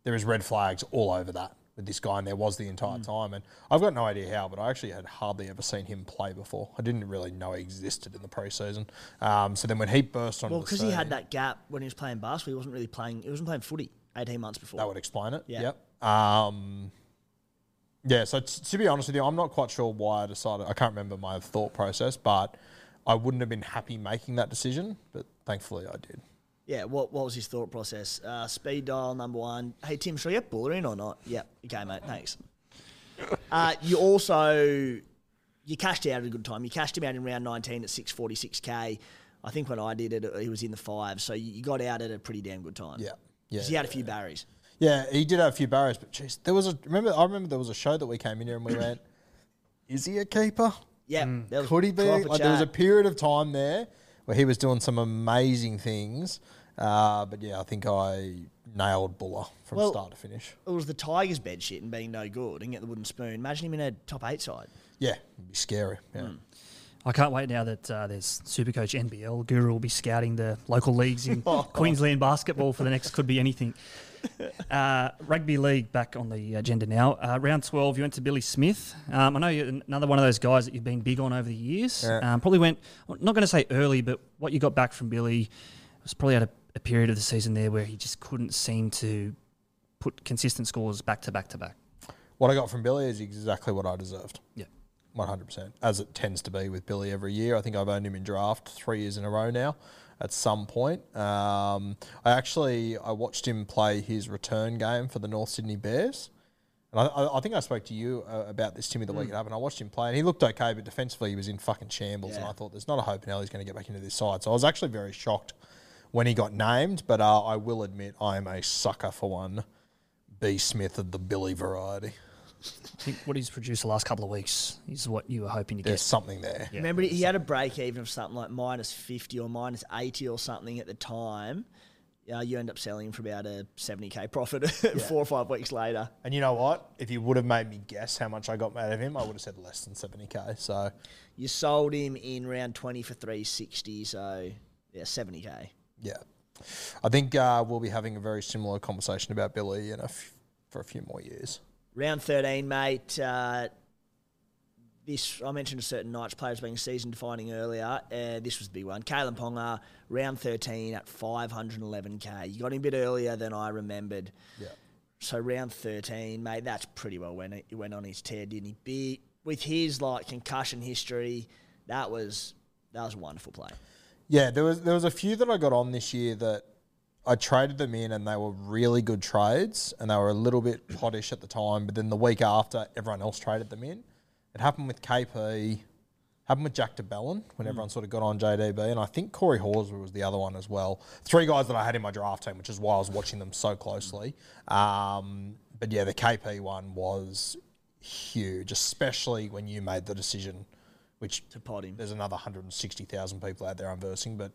there is red flags all over that with this guy, and there was the entire Mm. time. And I've got no idea how, but I actually had hardly ever seen him play before. I didn't really know he existed in the preseason. Um, so then when he burst on, Well, because he had that gap when he was playing basketball, he wasn't really playing. He wasn't playing footy eighteen months before. That would explain it. Yeah. Yep. Um, yeah. So t- to be honest with you, I'm not quite sure why I decided. I can't remember my thought process, but I wouldn't have been happy making that decision. But thankfully, I did. Yeah, what, what was his thought process? Uh, speed dial number one. Hey Tim, should I get Bula in or not? Yep. Okay, mate. Thanks. Uh, you also you cashed out at a good time. You cashed him out in round 19 at 646k. I think when I did it, he was in the five. So you got out at a pretty damn good time. Yeah. Yeah. he had a few barriers. Yeah, he did have a few barriers, but jeez, there was a remember. I remember there was a show that we came in here and we went, "Is he a keeper? Yeah. there was Could he be?" proper Like, there was a chat. period of time there where he was doing some amazing things. Uh, but yeah, I think I nailed Bula from Well- start to finish. it was the Tigers' bed shit and being no good and get the wooden spoon. Imagine him in a top eight side. Yeah, it'd be scary. Yeah. Hmm. I can't wait now that uh, there's Supercoach NBL. Guru will be scouting the local leagues in Queensland basketball for the next could be anything. Uh, rugby league back on the agenda now. Uh, round 12, you went to Billy Smith. Um, I know you're another one of those guys that you've been big on over the years. Yeah. Um, probably went, I'm not going to say early, but what you got back from Billy was probably at a, a period of the season there where he just couldn't seem to put consistent scores back to back to back. What I got from Billy is exactly what I deserved. Yeah. 100%. As it tends to be with Billy every year. I think I've owned him in draft three years in a row now at some point. Um, I actually, I watched him play his return game for the North Sydney Bears. And I, I, I think I spoke to you uh, about this, Timmy, the week it happened. I watched him play and he looked okay, but defensively he was in fucking shambles. And I thought there's not a hope in hell he's going to get back into this side. So I was actually very shocked when he got named. But uh, I will admit I am a sucker for one B. Smith of the Billy variety. I think what he's produced the last couple of weeks is what you were hoping to There's get. something there. Yeah. Remember, he had a break even of something like minus 50 or minus 80 or something at the time. Uh, you end up selling him for about a 70k profit four or five weeks later. And you know what? If you would have made me guess how much I got out of him, I would have said less than 70k. So, You sold him in round 20 for 360, so yeah, 70k. yeah. I think uh, we'll be having a very similar conversation about Billy in a f- for a few more years. Round 13, mate. Uh, this I mentioned a certain Knights players being season defining earlier. Uh, this was the big one. Kalyn Ponga, round 13 at 511k. You got him a bit earlier than I remembered. Yeah. So round 13, mate, that's pretty well when he went on his tear, didn't he? Be, with his like concussion history, that was that was a wonderful play. Yeah, there was there was a few that I got on this year that I traded them in and they were really good trades and they were a little bit pottish at the time, but then the week after everyone else traded them in. It happened with KP, happened with Jack de Belin when everyone sort of got on JDB, and I think Corey Horsburgh was the other one as well. Three guys that I had in my draft team, which is why I was watching them so closely. Um, but yeah, the KP one was huge, especially when you made the decision, which To pod him. there's another 160,000 people out there unversing, but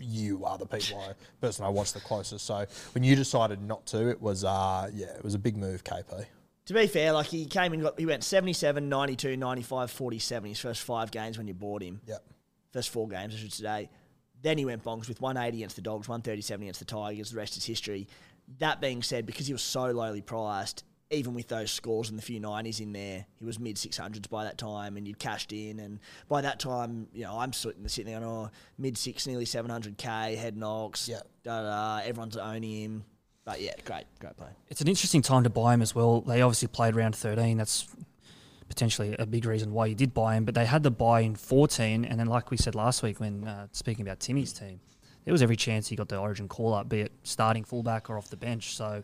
you are the people I, person I watch the closest. So when you decided not to, it was uh yeah, it was a big move, KP. To be fair, like he came and got, he went 77, 92, 95, 47 his first five games when you bought him. Yep. First four games, I should say. Then he went bongs with 180 against the Dogs, 137 against the Tigers. The rest is history. That being said, because he was so lowly priced, even with those scores and the few 90s in there, he was mid 600s by that time, and you'd cashed in. And by that time, you know, I'm sitting, sitting there on oh, mid six, nearly 700k, head knocks, Yeah. da, da, da, everyone's owning him. But yeah, great, great play. It's an interesting time to buy him as well. They obviously played round 13. That's potentially a big reason why you did buy him. But they had the buy in 14. And then, like we said last week when uh, speaking about Timmy's team, there was every chance he got the origin call up, be it starting fullback or off the bench. So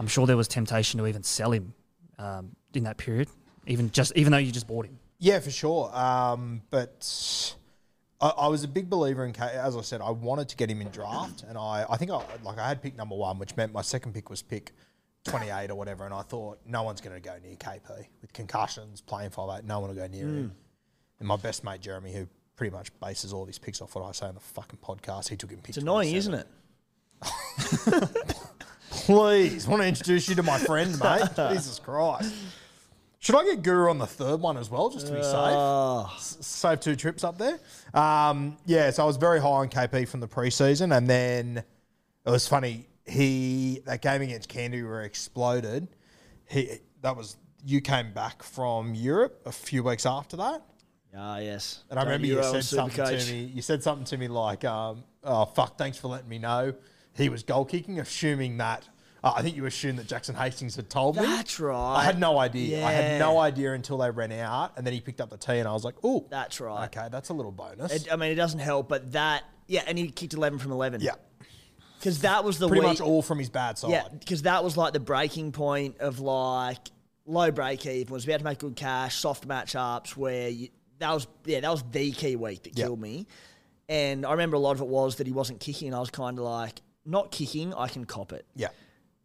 I'm sure there was temptation to even sell him um, in that period, even just even though you just bought him. Yeah, for sure. Um, but I, I was a big believer in, K, as I said, I wanted to get him in draft, and I, I think I like I had pick number one, which meant my second pick was pick 28 or whatever, and I thought no one's going to go near KP with concussions, playing five eight. No one will go near him. And my best mate Jeremy, who pretty much bases all of his picks off what I say on the fucking podcast, he took him. It's annoying, isn't it? Please, want to introduce you to my friend, mate. Jesus Christ. Should I get Guru on the third one as well, just to be safe? S- Save two trips up there. Um, yeah, so I was very high on KP from the preseason, and then it was funny. He that game against Candy where he exploded. He that was you came back from Europe a few weeks after that. Ah, yes. And I Don't remember you said something Supercoach. to me. You said something to me like, um, "Oh fuck, thanks for letting me know he was goal kicking," assuming that. Uh, I think you assumed that Jackson Hastings had told me. That's right. I had no idea. I had no idea until they ran out, and then he picked up the tee, and I was like, "Oh, That's right. okay, that's a little bonus." It, I mean, it doesn't help, but that, yeah, and he kicked 11 from 11. yeah, Because that was the pretty week, much all from his bad side. Yeah, because that was like the breaking point of like low break even, was about to make good cash, soft matchups where you, that was, yeah, that was the key week that Yeah. killed me. And I remember a lot of it was that he wasn't kicking, and I was kind of like, not kicking, I can cop it. yeah.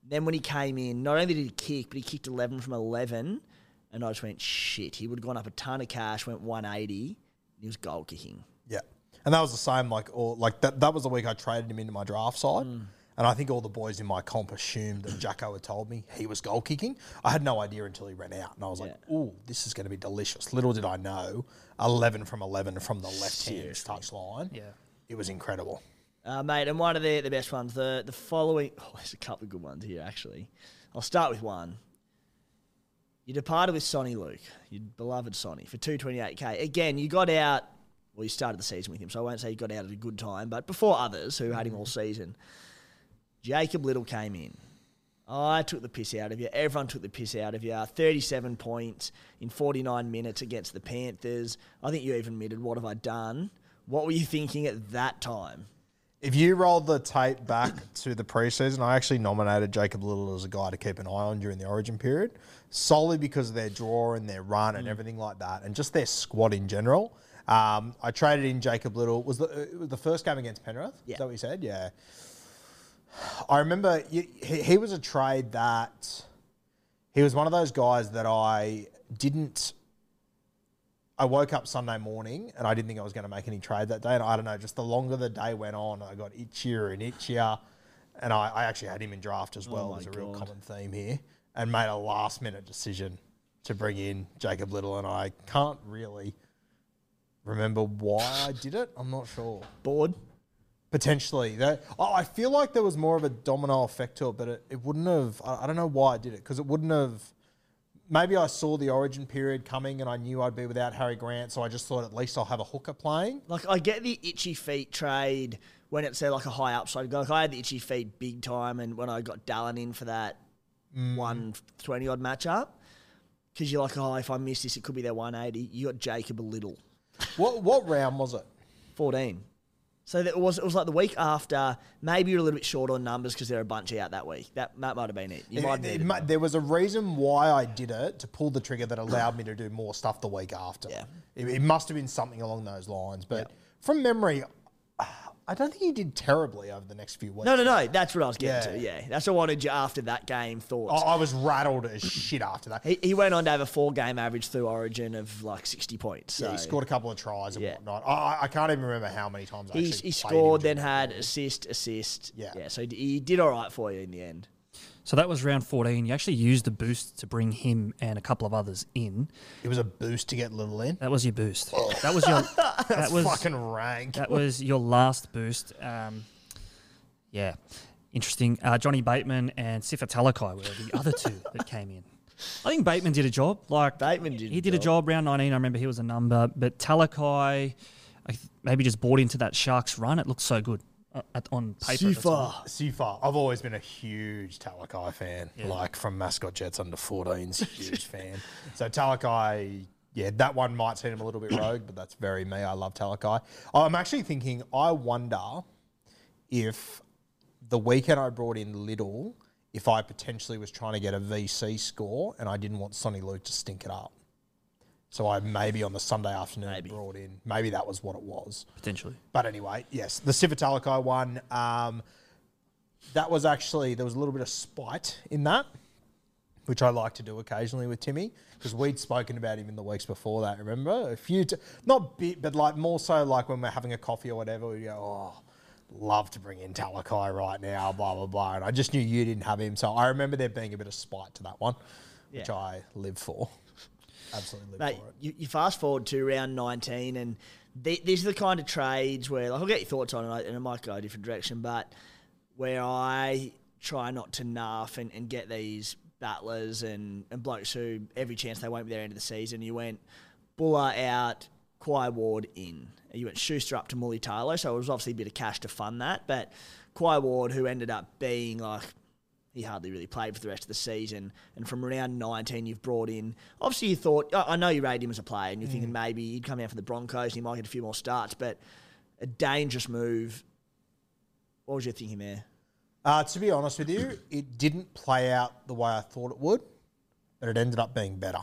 Then when he came in, not only did he kick, but he kicked 11 from 11. And I just went, shit. He would have gone up a ton of cash, went 180. He was goal kicking. Yeah, and that was the same. Like, all like that. That was the week I traded him into my draft side, Mm. and I think all the boys in my comp assumed that Jacko had told me he was goal kicking. I had no idea until he ran out, and I was like, "Ooh, this is going to be delicious." Little did I know, eleven from eleven from the left hand touch line. Yeah. it was incredible. Uh, mate, and one of the, the best ones, the, the following. Oh, there's a couple of good ones here, actually. I'll start with one. You departed with Soni Luke, your beloved Sonny, for 228k. Again, you got out, well, you started the season with him, so I won't say you got out at a good time, but before others who had him all season, Jacob Liddle came in. I took the piss out of you. Everyone took the piss out of you. 37 points in 49 minutes against the Panthers. I think you even admitted, what have I done? What were you thinking at that time? If you roll the tape back to the preseason, I actually nominated Jacob Liddle as a guy to keep an eye on during the Origin period, solely because of their draw and their run Mm. and everything like that, and just their squad in general. Um, I traded in Jacob Liddle. Was the it was the first game against Penrith? Yeah. Is that what you said? Yeah. I remember you, he, he was a trade that he was one of those guys that I didn't. I woke up Sunday morning and I didn't think I was going to make any trade that day. And I don't know, just the longer the day went on, I got itchier and itchier. And I, I actually had him in draft as oh well. my There's a real common theme here. And made a last minute decision to bring in Jacob Liddle. And I can't really remember why I did it. I'm not sure. Bored? Potentially, that oh, I feel like there was more of a domino effect to it, but it, it wouldn't have. I, I don't know why I did it because it wouldn't have. Maybe I saw the origin period coming and I knew I'd be without Harry Grant, so I just thought at least I'll have a hooker playing. Like, I get the itchy feet trade when it's uh, like a high upside. Like, I had the itchy feet big time, and when I got Dallin in for that Mm. 120 odd matchup, because you're like, oh, if I miss this, it could be their 180. You got Jacob a little. What what round was it? 14. So that it was it was like the week after. Maybe you're a little bit short on numbers because there are a bunch out that week. That that might have been it. You might It- it there was a reason why I did it to pull the trigger that allowed me to do more stuff the week after. Yeah. It, it must have been something along those lines. But from memory, I don't think he did terribly over the next few weeks. No, no, no. That's what I was getting Yeah. to. Yeah, that's what I wanted you after that game. I, Thoughts. I was rattled as shit after that. He, he went on to have a four game average through Origin of like 60 points. So Yeah, he scored a couple of tries and Yeah. whatnot. I, I- I can't even remember how many times I he, actually he scored, then had assist, assist. Yeah. Yeah, so he did all right for you in the end. So that was round 14. You actually used the boost to bring him and a couple of others in. It was a boost to get Liddle in. That was your boost. That was your. that That's was fucking rank. that was your last boost. Um, yeah, interesting. Uh, Johnny Bateman and Sifa Talakai were the other two that came in. I think Bateman did a job. Like Bateman did he a did a job. job round 19. I remember he was a number, but Talakai, I th- maybe just bought into that Sharks run. It looked so good Uh, at, on paper. at the time. Sifa. I've always been a huge Talakai fan. Like from Mascot Jets under 14s, huge fan. So Talakai, yeah, that one might seem a little bit rogue, but that's very me. I love Talakai. I'm actually thinking, I wonder if the weekend I brought in Liddle, if I potentially was trying to get a VC score and I didn't want Soni Luke to stink it up. So I maybe on the Sunday afternoon brought in, maybe that was what it was. potentially. But anyway, yes, the Sifa Talakai one. Um, that was actually there was a little bit of spite in that. which I like to do occasionally with Timmy because we'd spoken about him in the weeks before that. Remember a few, t- not bit, but like more so like when we're having a coffee or whatever. We go, oh, love to bring in Talakai right now, blah blah blah. And I just knew you didn't have him, so I remember there being a bit of spite to that one, which Yeah. I live for. Absolutely Mate, you, you fast forward to round 19, and the, these are the kind of trades where, like, I'll get your thoughts on it, and it might go a different direction, but where I try not to nuff and, and get these battlers and, and blokes who every chance they won't be there end of the season. You went Bula out, Quai Ward in. You went Schuster up to Mulitalo, so it was obviously a bit of cash to fund that, but Quai Ward, who ended up being like he hardly really played for the rest of the season. And from round 19, you've brought in. Obviously, you thought, I know you rated him as a player, and you're thinking maybe he'd come out for the Broncos and he might get a few more starts, but a dangerous move. What was your thinking there? Uh, to be honest with you, it didn't play out the way I thought it would, but it ended up being better.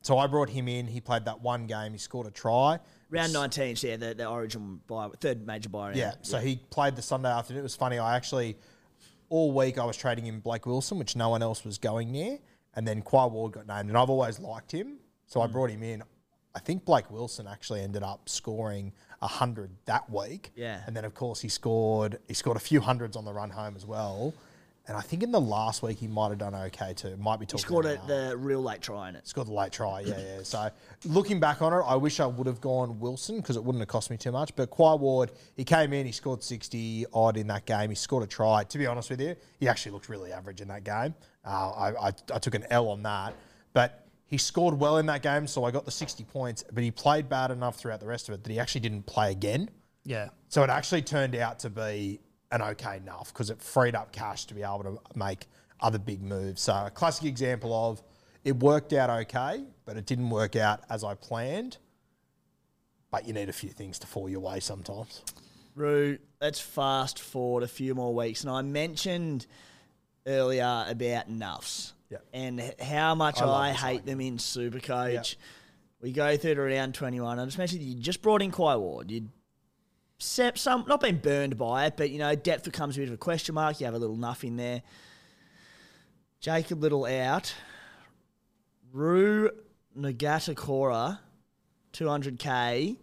So I brought him in. He played that one game. He scored a try. Round 19, so yeah, the, the Origin buy, third major buy round. Yeah. So he played the Sunday afternoon. It was funny. I actually all week I was trading in Blake Wilson, which no one else was going near, and then Quai Ward got named, and I've always liked him, so I mm. brought him in. I think Blake Wilson actually ended up scoring hundred that week. Yeah. And then of course he scored he scored a few hundreds on the run home as well. And I think in the last week he might have done okay too. Might be talking. He talking scored about a, the real late try in it. Scored the late try, yeah, yeah. So looking back on it, I wish I would have gone Wilson because it wouldn't have cost me too much. But Quai Ward, he came in, he scored 60 odd in that game. He scored a try. To be honest with you, he actually looked really average in that game. Uh, I, I, I took an L on that. But he scored well in that game, so I got the 60 points. But he played bad enough throughout the rest of it that he actually didn't play again. Yeah. So it actually turned out to be an okay enough because it freed up cash to be able to make other big moves. So a classic example of it worked out okay, but it didn't work out as I planned. But you need a few things to fall your way sometimes. Roo, let's fast forward a few more weeks. And I mentioned earlier about nuffs Yeah. and how much I I, hate them in Supercoach. We go through to round 21. I just mentioned you just brought in Quai Ward. Set some, not been burned by it, but, you know, depth becomes a bit of a question mark. You have a little nuff in there. Jacob Liddle out. Rue Nagatakora, 200k,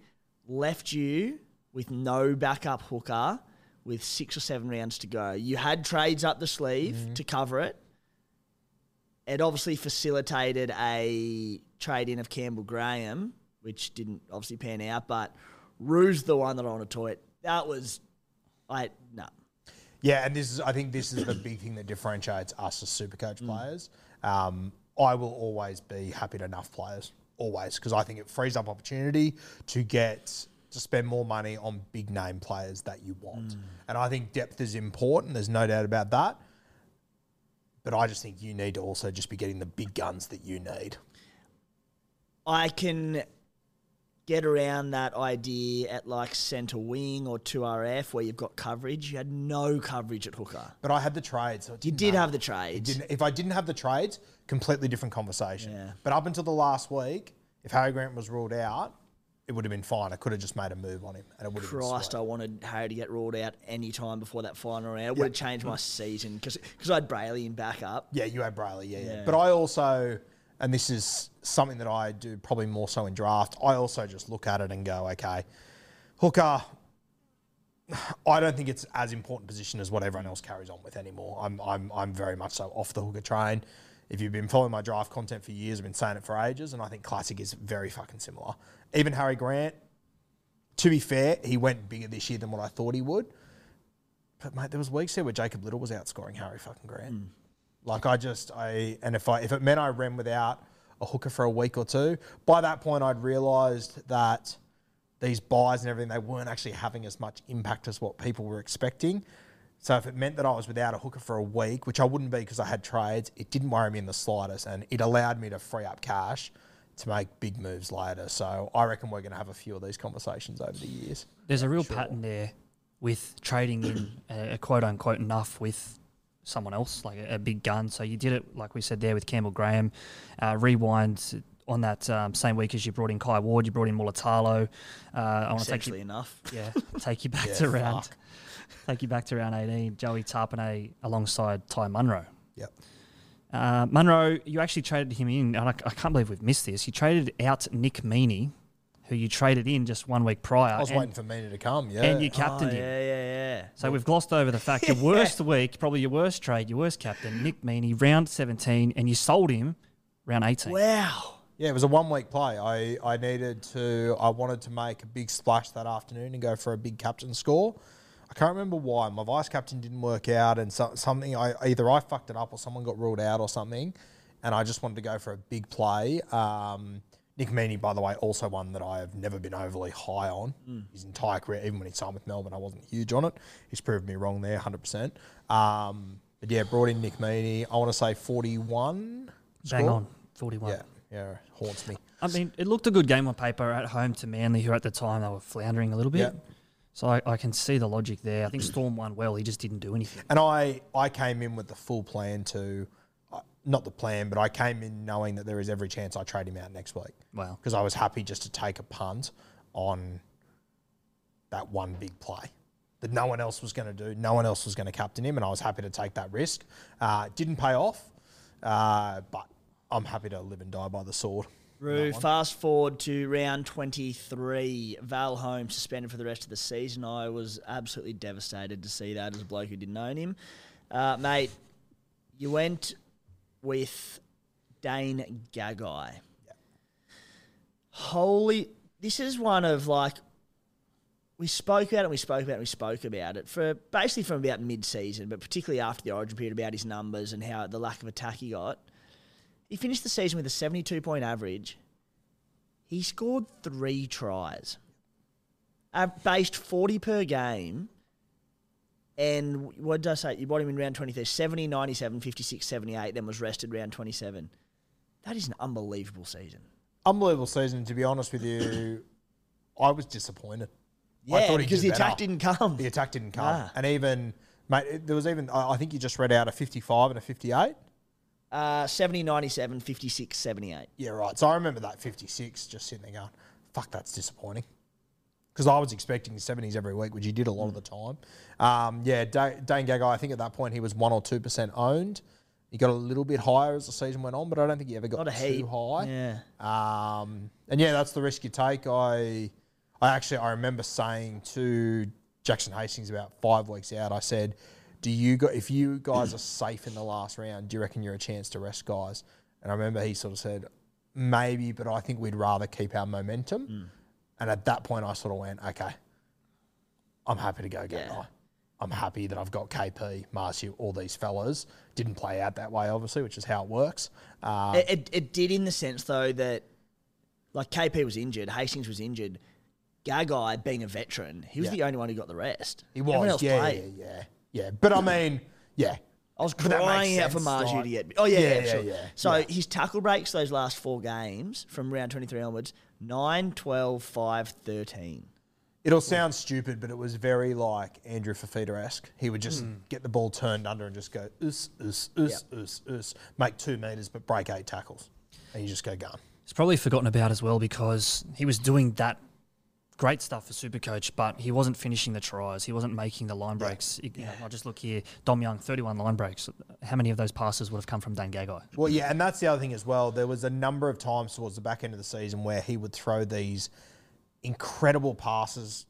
left you with no backup hooker with six or seven rounds to go. You had trades up the sleeve mm-hmm. to cover it. It obviously facilitated a trade in of Campbell Graham, which didn't obviously pan out, but Rue's the one that I want to toy it. That was, I, no. Yeah, and this is I think this is the big thing that differentiates us as Supercoach players. Um, I will always be happy to enough players, always, because I think it frees up opportunity to get to spend more money on big name players that you want. And I think depth is important. There's no doubt about that. But I just think you need to also just be getting the big guns that you need. I can get around that idea at like centre wing or 2RF where you've got coverage. You had no coverage at hooker. But I had the trades. So You didn't matter. have the trades. if I didn't have the trades, completely different conversation. Yeah. But up until the last week, if Harry Grant was ruled out, it would have been fine. I could have just made a move on him, and it would have Christ, I wanted Harry to get ruled out any time before that final round. It would have changed my season because I had Brailey in backup. Yeah, you had Brailey. Yeah, yeah, Yeah. But I also, and this is something that I do probably more so in draft. I also just look at it and go, okay, hooker. I don't think it's as important position as what everyone else carries on with anymore. I'm, I'm, I'm very much so off the hooker train. If you've been following my draft content for years, I've been saying it for ages, and I think classic is very fucking similar. Even Harry Grant, to be fair, he went bigger this year than what I thought he would. But mate, there was weeks there where Jacob Liddle was outscoring Harry fucking Grant. Mm. Like I just I and if I if it meant I ran without a hooker for a week or two, by that point I'd realised that these buys and everything they weren't actually having as much impact as what people were expecting. So if it meant that I was without a hooker for a week, which I wouldn't be because I had trades, it didn't worry me in the slightest, and it allowed me to free up cash to make big moves later. So I reckon we're going to have a few of these conversations over the years. There's a real pattern there with trading in a, a uh, quote unquote enough with someone else, like a, a big gun. So you did it, like we said there, with Campbell Graham. Uh, rewind on that um, same week as you brought in Kai Ward, you brought in Mulitalo. Uh, I want to take you, enough. yeah, take you back Yeah, to round, fuck. take you back to round 18. Joey Tarpanay alongside Ty Munro. Yep. Uh, Munro, you actually traded him in, and I, I can't believe we've missed this. You traded out Nick Meaney, who you traded in just one week prior. I was and, waiting for Mina to come. Yeah, and you Oh, captained him. yeah, yeah, yeah. So we've glossed over the fact your worst week, probably your worst trade, your worst captain, Nick Meaney, round 17, and you sold him round 18. Wow. Yeah, it was a one week play. I, I needed to, I wanted to make a big splash that afternoon and go for a big captain score. I can't remember why. My vice captain didn't work out and so, something, I either I fucked it up or someone got ruled out or something. And I just wanted to go for a big play. Um, Nick Meaney, by the way, also one that I have never been overly high on. His entire career, even when he signed with Melbourne, I wasn't huge on it. He's proved me wrong there, 100%. Um, but yeah, brought in Nick Meaney. I want to say 41. Bang score. on, 41. Yeah, yeah, haunts me. I mean, it looked a good game on paper at home to Manly, who at the time they were floundering a little bit. Yeah. So I, I can see the logic there. I think Storm won well. He just didn't do anything. And I, I came in with the full plan to, not the plan, but I came in knowing that there is every chance I trade him out next week. Wow. Because I was happy just to take a punt on that one big play that no one else was going to do. No one else was going to captain him, and I was happy to take that risk. Uh, didn't pay off, uh, but I'm happy to live and die by the sword. Roo, fast forward to round 23. Val Holmes suspended for the rest of the season. I was absolutely devastated to see that as a bloke who didn't own him. Uh, mate, you went with Dane Gagai. Holy. This is one of like. We spoke about it, we spoke about it, we spoke about it for basically from about mid season, but particularly after the origin period about his numbers and how the lack of attack he got. He finished the season with a 72 point average. He scored three tries, uh, based 40 per game. And what did I say? You bought him in round 23 70, 97, 56, 78, then was rested round 27. That is an unbelievable season. Unbelievable season, to be honest with you. I was disappointed. I Yeah, thought because the attack didn't come. The attack didn't come. Nah. And even, mate, it- there was even, I I think you just read out a 55 and a 58. Uh, 70, 97, 56, 78. Yeah, right. So I remember that 56 just sitting there going, fuck, that's disappointing. Because I was expecting 70s every week, which he did a lot of the time. Um, yeah, Da- Dane Gagai, I think at that point he was 1 or 2% owned. He got a little bit higher as the season went on, but I don't think he ever got too heap. high. Yeah. Um, and yeah, that's the risk you take. I, I actually I remember saying to Jackson Hastings about five weeks out, I said, "Do you go if you guys are safe in the last round? Do you reckon you're a chance to rest guys?" And I remember he sort of said, "Maybe, but I think we'd rather keep our momentum." And at that point, I sort of went, "Okay, I'm happy to go get Yeah. I'm happy that I've got KP, Marcy, all these fellas. Didn't play out that way, obviously, which is how it works. Um, It, it, it did in the sense though that like KP was injured, Hastings was injured. Gagai being a veteran, he was Yeah. the only one who got the rest. He Everyone was, else yeah, played. yeah, yeah, yeah. But I mean, yeah. I was But that makes crying out for Marzhew like- to get. Oh yeah, Yeah, yeah, sure. yeah, So yeah. his tackle breaks those last four games from round 23 onwards 9, 12, 5, 13. It'll sound stupid, but it was very like Andrew Fifita esque. He would Hmm. just get the ball turned under and just go us, us, us, us, us, make two meters, but break eight tackles, and you just go gun. It's probably forgotten about as well because he was doing that great stuff for Supercoach, but he wasn't finishing the tries. He wasn't making the line breaks. You know, I just look here, Dom Young, 31 line breaks. How many of those passes would have come from Dan Gagai? Well, yeah, and that's the other thing as well. There was a number of times towards the back end of the season where he would throw these incredible passes,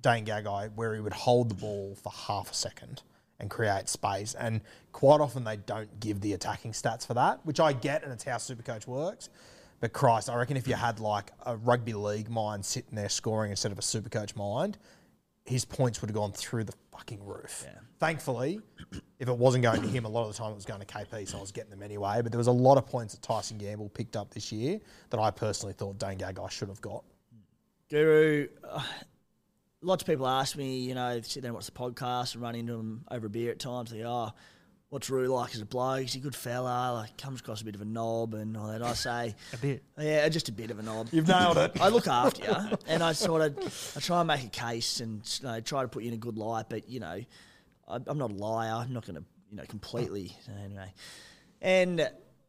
Dane Gagai, where he would hold the ball for half a second and create space. And quite often they don't give the attacking stats for that, which I get, and it's how Supercoach works. But Christ, I reckon if you had like a rugby league mind sitting there scoring instead of a Supercoach mind, his points would have gone through the fucking roof. Thankfully, if it wasn't going to him, a lot of the time it was going to KP, so I was getting them anyway. But there was a lot of points that Tyson Gamble picked up this year that I personally thought Dane Gagai should have got. Guru, uh, lots of people ask me, you know, sit there and watch the podcast and run into them over a beer at times. They go, oh, what's Rue like as a bloke? He's a good fella, like comes across a bit of a knob and all that. I say, A bit. yeah, just a bit of a knob. You've nailed it. I look after you, and I sort of I try and make a case and you know, try to put you in a good light. But you know, I, I'm not a liar. I'm not going to you know completely anyway. And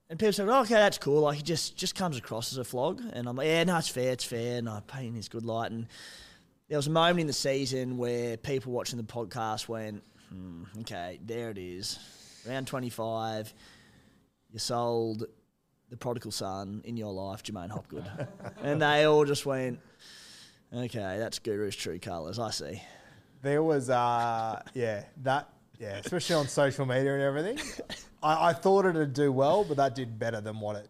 and people say, oh, okay, that's cool. Like he just just comes across as a flog, and I'm like, yeah, no, it's fair, it's fair. And I paint in his good light. And there was a moment in the season where people watching the podcast went, hmm, okay, there it is, round 25 you sold the prodigal son in your life, J'maine Hopgood. and they all just went, okay, that's Guru's true colours, I see. There was, uh, yeah, that, yeah, especially on social media and everything. I, I thought it'd do well, but that did better than what it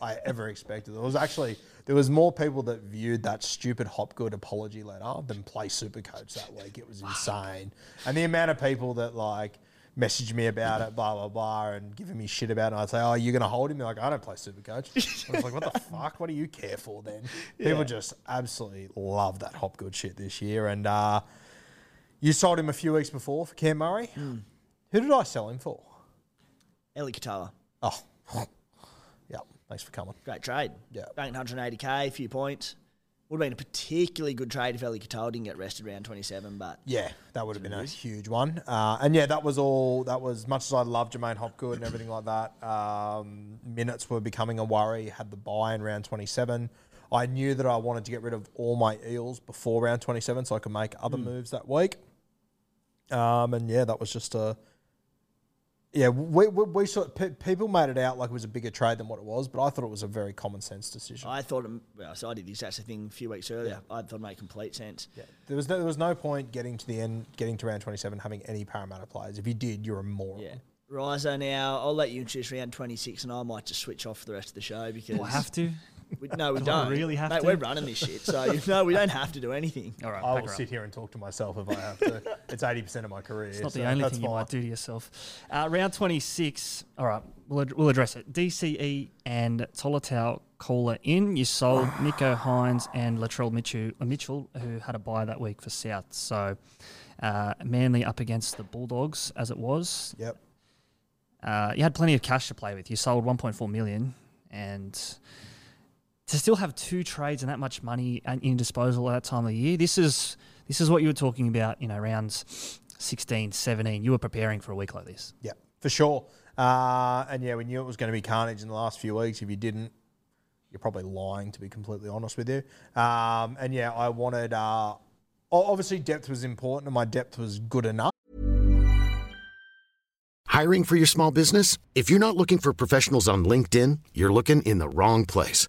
I ever expected. There was actually there was more people that viewed that stupid Hopgood apology letter than play Supercoach that week. It was insane, and the amount of people that like messaged me about it, blah blah blah, and giving me shit about it. And I'd say, "Oh, you're gonna hold him?" They're like, "I don't play Supercoach." I was like, "What the fuck? What do you care for then?" People just absolutely love that Hopgood shit this year, and uh, you sold him a few weeks before for Cam Murray. Who did I sell him for? Eli Katoa, Oh, yeah. Thanks for coming. great trade. Yeah. Banked 180k, a few points. Would have been a particularly good trade if Eli Katoa didn't get rested round 27, but Yeah, that would have been a huge one. Uh, and yeah, that was all. That was much as I love J'maine Hopgood and everything like that. Um, minutes were becoming a worry. Had the buy in round twenty seven. I knew that I wanted to get rid of all my eels before round twenty seven, so I could make other moves that week. Um, and yeah, that was just a. Yeah, we, we, we saw pe- people made it out like it was a bigger trade than what it was, but I thought it was a very common sense decision. I thought, it- well, so I did the exact same thing a few weeks earlier. I thought it made complete sense. Yeah, there was no, there was no point getting to the end, getting to round twenty seven, having any Parramatta players. If you did, you're a moron. Yeah. Ryza now, I'll let you introduce round 26 and I might just switch off for the rest of the show because. Do I have to? We, no, we Do I don't. really have Mate, to? We're running this shit. So, you no, we don't have to do anything. All right, I pack will her up. sit here and talk to myself if I have to. it's eighty percent of my career. It's not so the only that's thing you fine. might do to yourself. Uh, round 26. All right, we'll, ad- we'll address it. DCE and Tolutau Koula in. You sold Nicho Hynes and Latrell Mitchell, uh, Mitchell, who had a buy that week for South. So uh, Manly up against the Bulldogs as it was. Yep. Uh, you had plenty of cash to play with. You sold 1.4 million, and to still have two trades and that much money at- in disposal at that time of the year, this is this is what you were talking about. You know, rounds 16, 17. You were preparing for a week like this. Yeah, for sure. Uh, and yeah, we knew it was going to be carnage in the last few weeks. If you didn't, you're probably lying, to be completely honest with you. Um, and yeah, I wanted. Uh, obviously, depth was important, and my depth was good enough. Hiring for your small business? If you're not looking for professionals on LinkedIn, you're looking in the wrong place.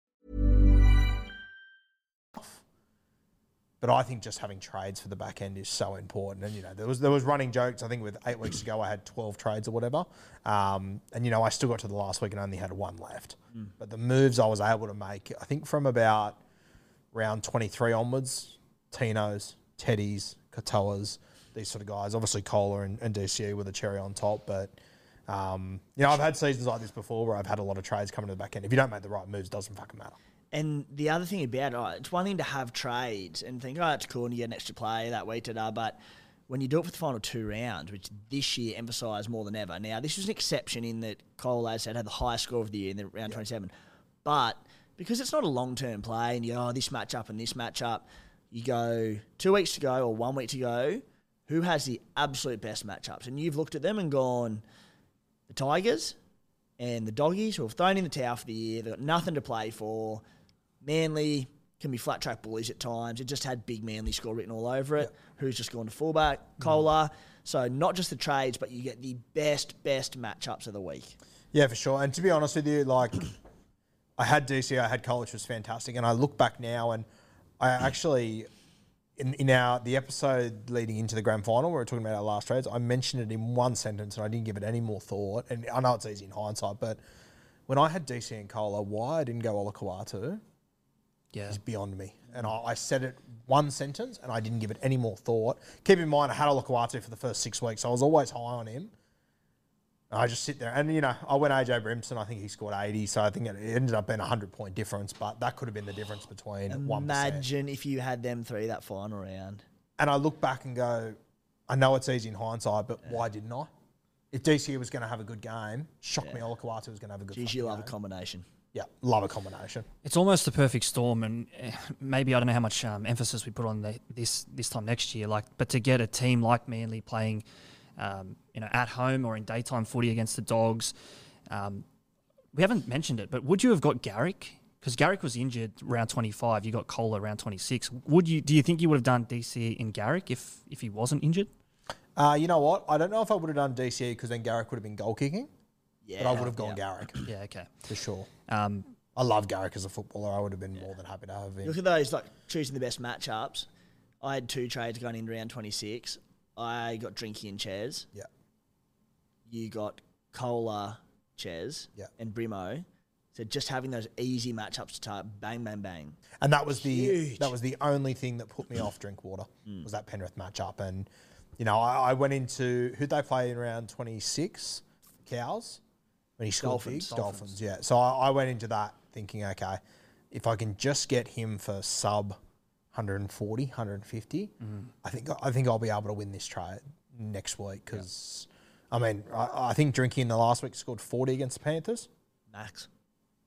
But I think just having trades for the back end is so important. And you know, there was there was running jokes. I think with eight weeks ago, I had twelve trades or whatever. Um, and you know, I still got to the last week and only had one left. But the moves I was able to make, I think from about round twenty three onwards, Tino's, Teddy's, Katoa's, these sort of guys. Obviously, Koula and, and DCE were the cherry on top, but. Um, you know, I've had seasons like this before where I've had a lot of trades coming to the back end. If you don't make the right moves, it doesn't fucking matter. And the other thing about it, oh, it's one thing to have trades and think, oh, that's cool, and you get an extra play that week da, but when you do it for the final two rounds, which this year emphasised more than ever. Now, this was an exception in that Cole, as I said, had the highest score of the year in the round 27. But because it's not a long term play and you go, oh, this matchup and this matchup, you go two weeks to go or one week to go, who has the absolute best matchups? And you've looked at them and gone, the Tigers and the Doggies, who have thrown in the towel for the year, they've got nothing to play for. Manly can be flat track bullies at times. It just had big Manly score written all over it. Who's just gone to fullback? Koula. So not just the trades, but you get the best, best matchups of the week. Yeah, for sure. And to be honest with you, like I had DC, I had college, which was fantastic, and I look back now and I actually in, in our the episode leading into the grand final, where we are talking about our last trades, I mentioned it in one sentence and I didn't give it any more thought. And I know it's easy in hindsight, but when I had DC and Koula, why I didn't go Olakau'atu Yeah. is beyond me. And I, I said it one sentence and I didn't give it any more thought. Keep in mind, I had Olakau'atu for the first six weeks, so I was always high on him. And I just sit there, and you know, I went AJ Brimson. I think he scored eighty, so I think it ended up being a hundred point difference. But that could have been the difference between one percent. Imagine if you had them three that final round. And I look back and go, I know it's easy in hindsight, but why didn't I? If DC was going to have a good game, shock me. Olakau'atu was going to have a good. Geez, you love a game. combination. Yeah, love a combination. It's almost the perfect storm, and eh, maybe I don't know how much um, emphasis we put on the, this this time next year. Like, but to get a team like Manly playing, um, you know, at home or in daytime footy against the Dogs, um, we haven't mentioned it, but would you have got Garrick? Because Garrick was injured round twenty five. You got Koula around twenty six. Would you? Do you think you would have done DC in Garrick if if he wasn't injured? Uh, you know what? I don't know if I would have done DCE because then Garrick would have been goal kicking, Yeah, but I would have gone Garrick Yeah. Okay. for sure. Um, I love Garrick as a footballer. I would have been more than happy to have him. Look at those like choosing the best matchups. I had two trades going in round twenty six. I got Drinky and Chairs. Yeah. You got Koula, Chairs, Yeah. and Brimo. So just having those easy matchups to type, bang, bang, bang. And that was the Huge. that was the only thing that put me off Drinkwater was that Penrith matchup. And you know, I, I went into who they play in round twenty six, Cows, when he scored Dolphins. big, Dolphins. Yeah, so I, I went into that thinking, okay, if I can just get him for sub 140, 150, mm-hmm. I think I think I'll be able to win this trade next week because. I mean, I, I think Drinky in the last week scored 40 against the Panthers. Max.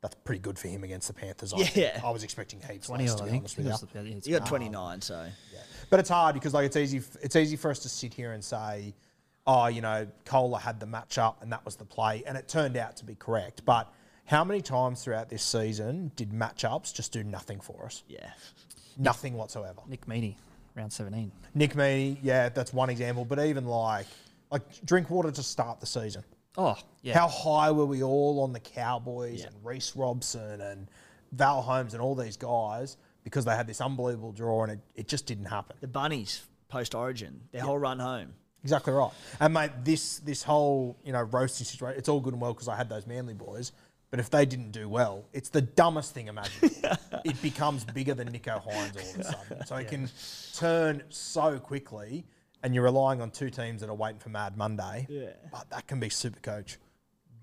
That's pretty good for him against the Panthers. I Yeah. think. I was expecting heaps twenty, I to be think. honest with you. Yeah, You got twenty nine, so yeah. But it's hard because like it's easy it's easy for us to sit here and say, oh, you know, Koula had the matchup and that was the play, and it turned out to be correct. But how many times throughout this season did matchups just do nothing for us? yeah. Nothing whatsoever. Nick Meaney, round seventeen. Nick Meaney, yeah, that's one example. But even like like Drinkwater to start the season. Oh yeah. How high were we all on the Cowboys and Reece Robson and Val Holmes and all these guys because they had this unbelievable draw and it, it just didn't happen. The bunnies post origin, their whole run home. Exactly right. And mate, this this whole you know roasting situation, it's all good and well because I had those Manly boys. But if they didn't do well, it's the dumbest thing imaginable. it becomes bigger than Nicho Hynes all of a sudden. So it can turn so quickly, and you're relying on two teams that are waiting for Mad Monday. Yeah. But that can be super coach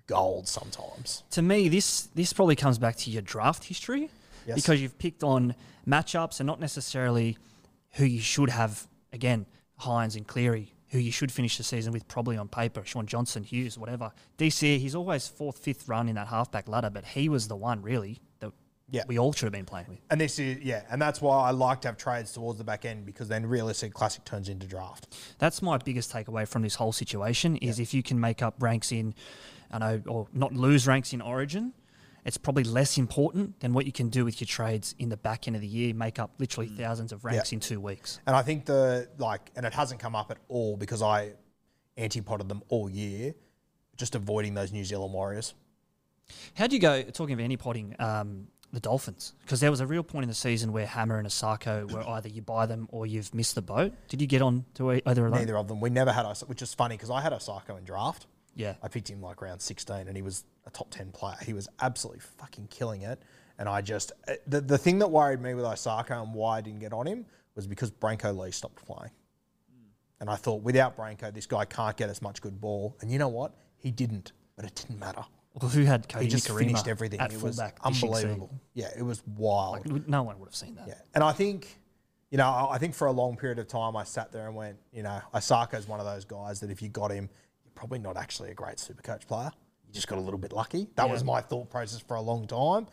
gold sometimes. to me, this this probably comes back to your draft history Yes. because you've picked on matchups and not necessarily who you should have. Again, Hynes and Cleary, who you should finish the season with, probably on paper. Shaun Johnson, Hughes, whatever. DC, he's always fourth, fifth run in that halfback ladder, but he was the one really that Yeah. we all should have been playing with. And this is yeah, and that's why I like to have trades towards the back end because then realistic classic turns into draft. That's my biggest takeaway from this whole situation is if you can make up ranks in, I know, or not lose ranks in Origin, it's probably less important than what you can do with your trades in the back end of the year. Make up literally thousands of ranks Yeah. in two weeks. And I think the like, and it hasn't come up at all because I antipoded them all year, just avoiding those New Zealand Warriors. How do you go talking of anti-potting um, the Dolphins? Because there was a real point in the season where Hammer and Isaako were either you buy them or you've missed the boat. Did you get on to either of them? Neither of them. We never had which is funny because I had Isaako in draft. Yeah. I picked him like round 16 and he was a top 10 player. He was absolutely fucking killing it. And I just, uh, the, the thing that worried me with Isaako and why I didn't get on him was because Brenko Lee stopped playing. And I thought, without Brenko, this guy can't get as much good ball. And you know what? He didn't, but it didn't matter. Well, who had Kodi He just Nikorima finished everything. at It was fullback? dishing seed? unbelievable. Yeah, it was wild. Like, no one would have seen that. Yeah, and I think, you know, I I think for a long period of time, I sat there and went, you know, Isaako's one of those guys that if you got him, you're probably not actually a great super coach player. You just got a little bit lucky. That was my thought process for a long time.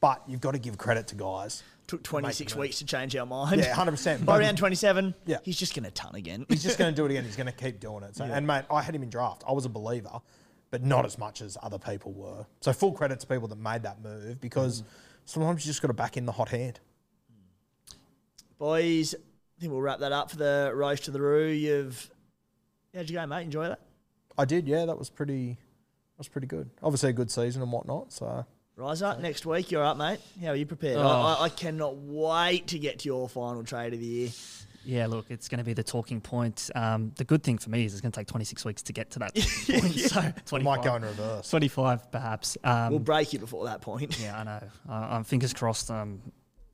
But you've got to give credit to guys. Took 26 the weeks to change our mind. Yeah, 100%. By But- round 27, Yeah. he's just going to ton again. He's just going to do it again. He's going to keep doing it. So, And mate, I had him in draft. I was a believer, but not as much as other people were. So full credit to people that made that move because mm. sometimes you just got to back in the hot hand. Boys, I think we'll wrap that up for the roast to the roo. You've how'd you go, mate? Enjoy that. I did, yeah. That was pretty. That was pretty good. Obviously, a good season and whatnot. So Rise up next week. You're up, mate. How are you prepared? Oh. I, I, I cannot wait to get to your final trade of the year. Yeah, look, it's going to be the talking point. Um, the good thing for me is it's going to take 26 weeks to get to that point. So 25, might go in reverse. 25 perhaps. Um, We'll break you before that point. yeah, I know. Uh, I'm fingers crossed. Um,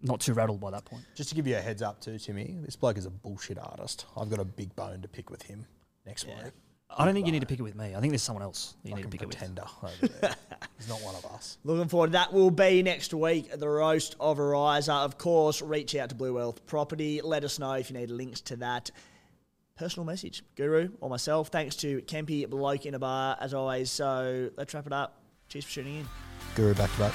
not too rattled by that point. Just to give you a heads up too, Timmy, this bloke is a bullshit artist. I've got a big bone to pick with him next week. I don't think you need to pick it with me. I think there's someone else that you need to Fucking pick it with. pretender over there. He's not one of us. Looking forward. That will be next week. The roast of Ryza. Of course, reach out to Blue Wealth Property. Let us know if you need links to that. Personal message, Guru or myself. Thanks to Kempy Bloke in a Bar as always. So let's wrap it up. Cheers for tuning in. Guru back to back.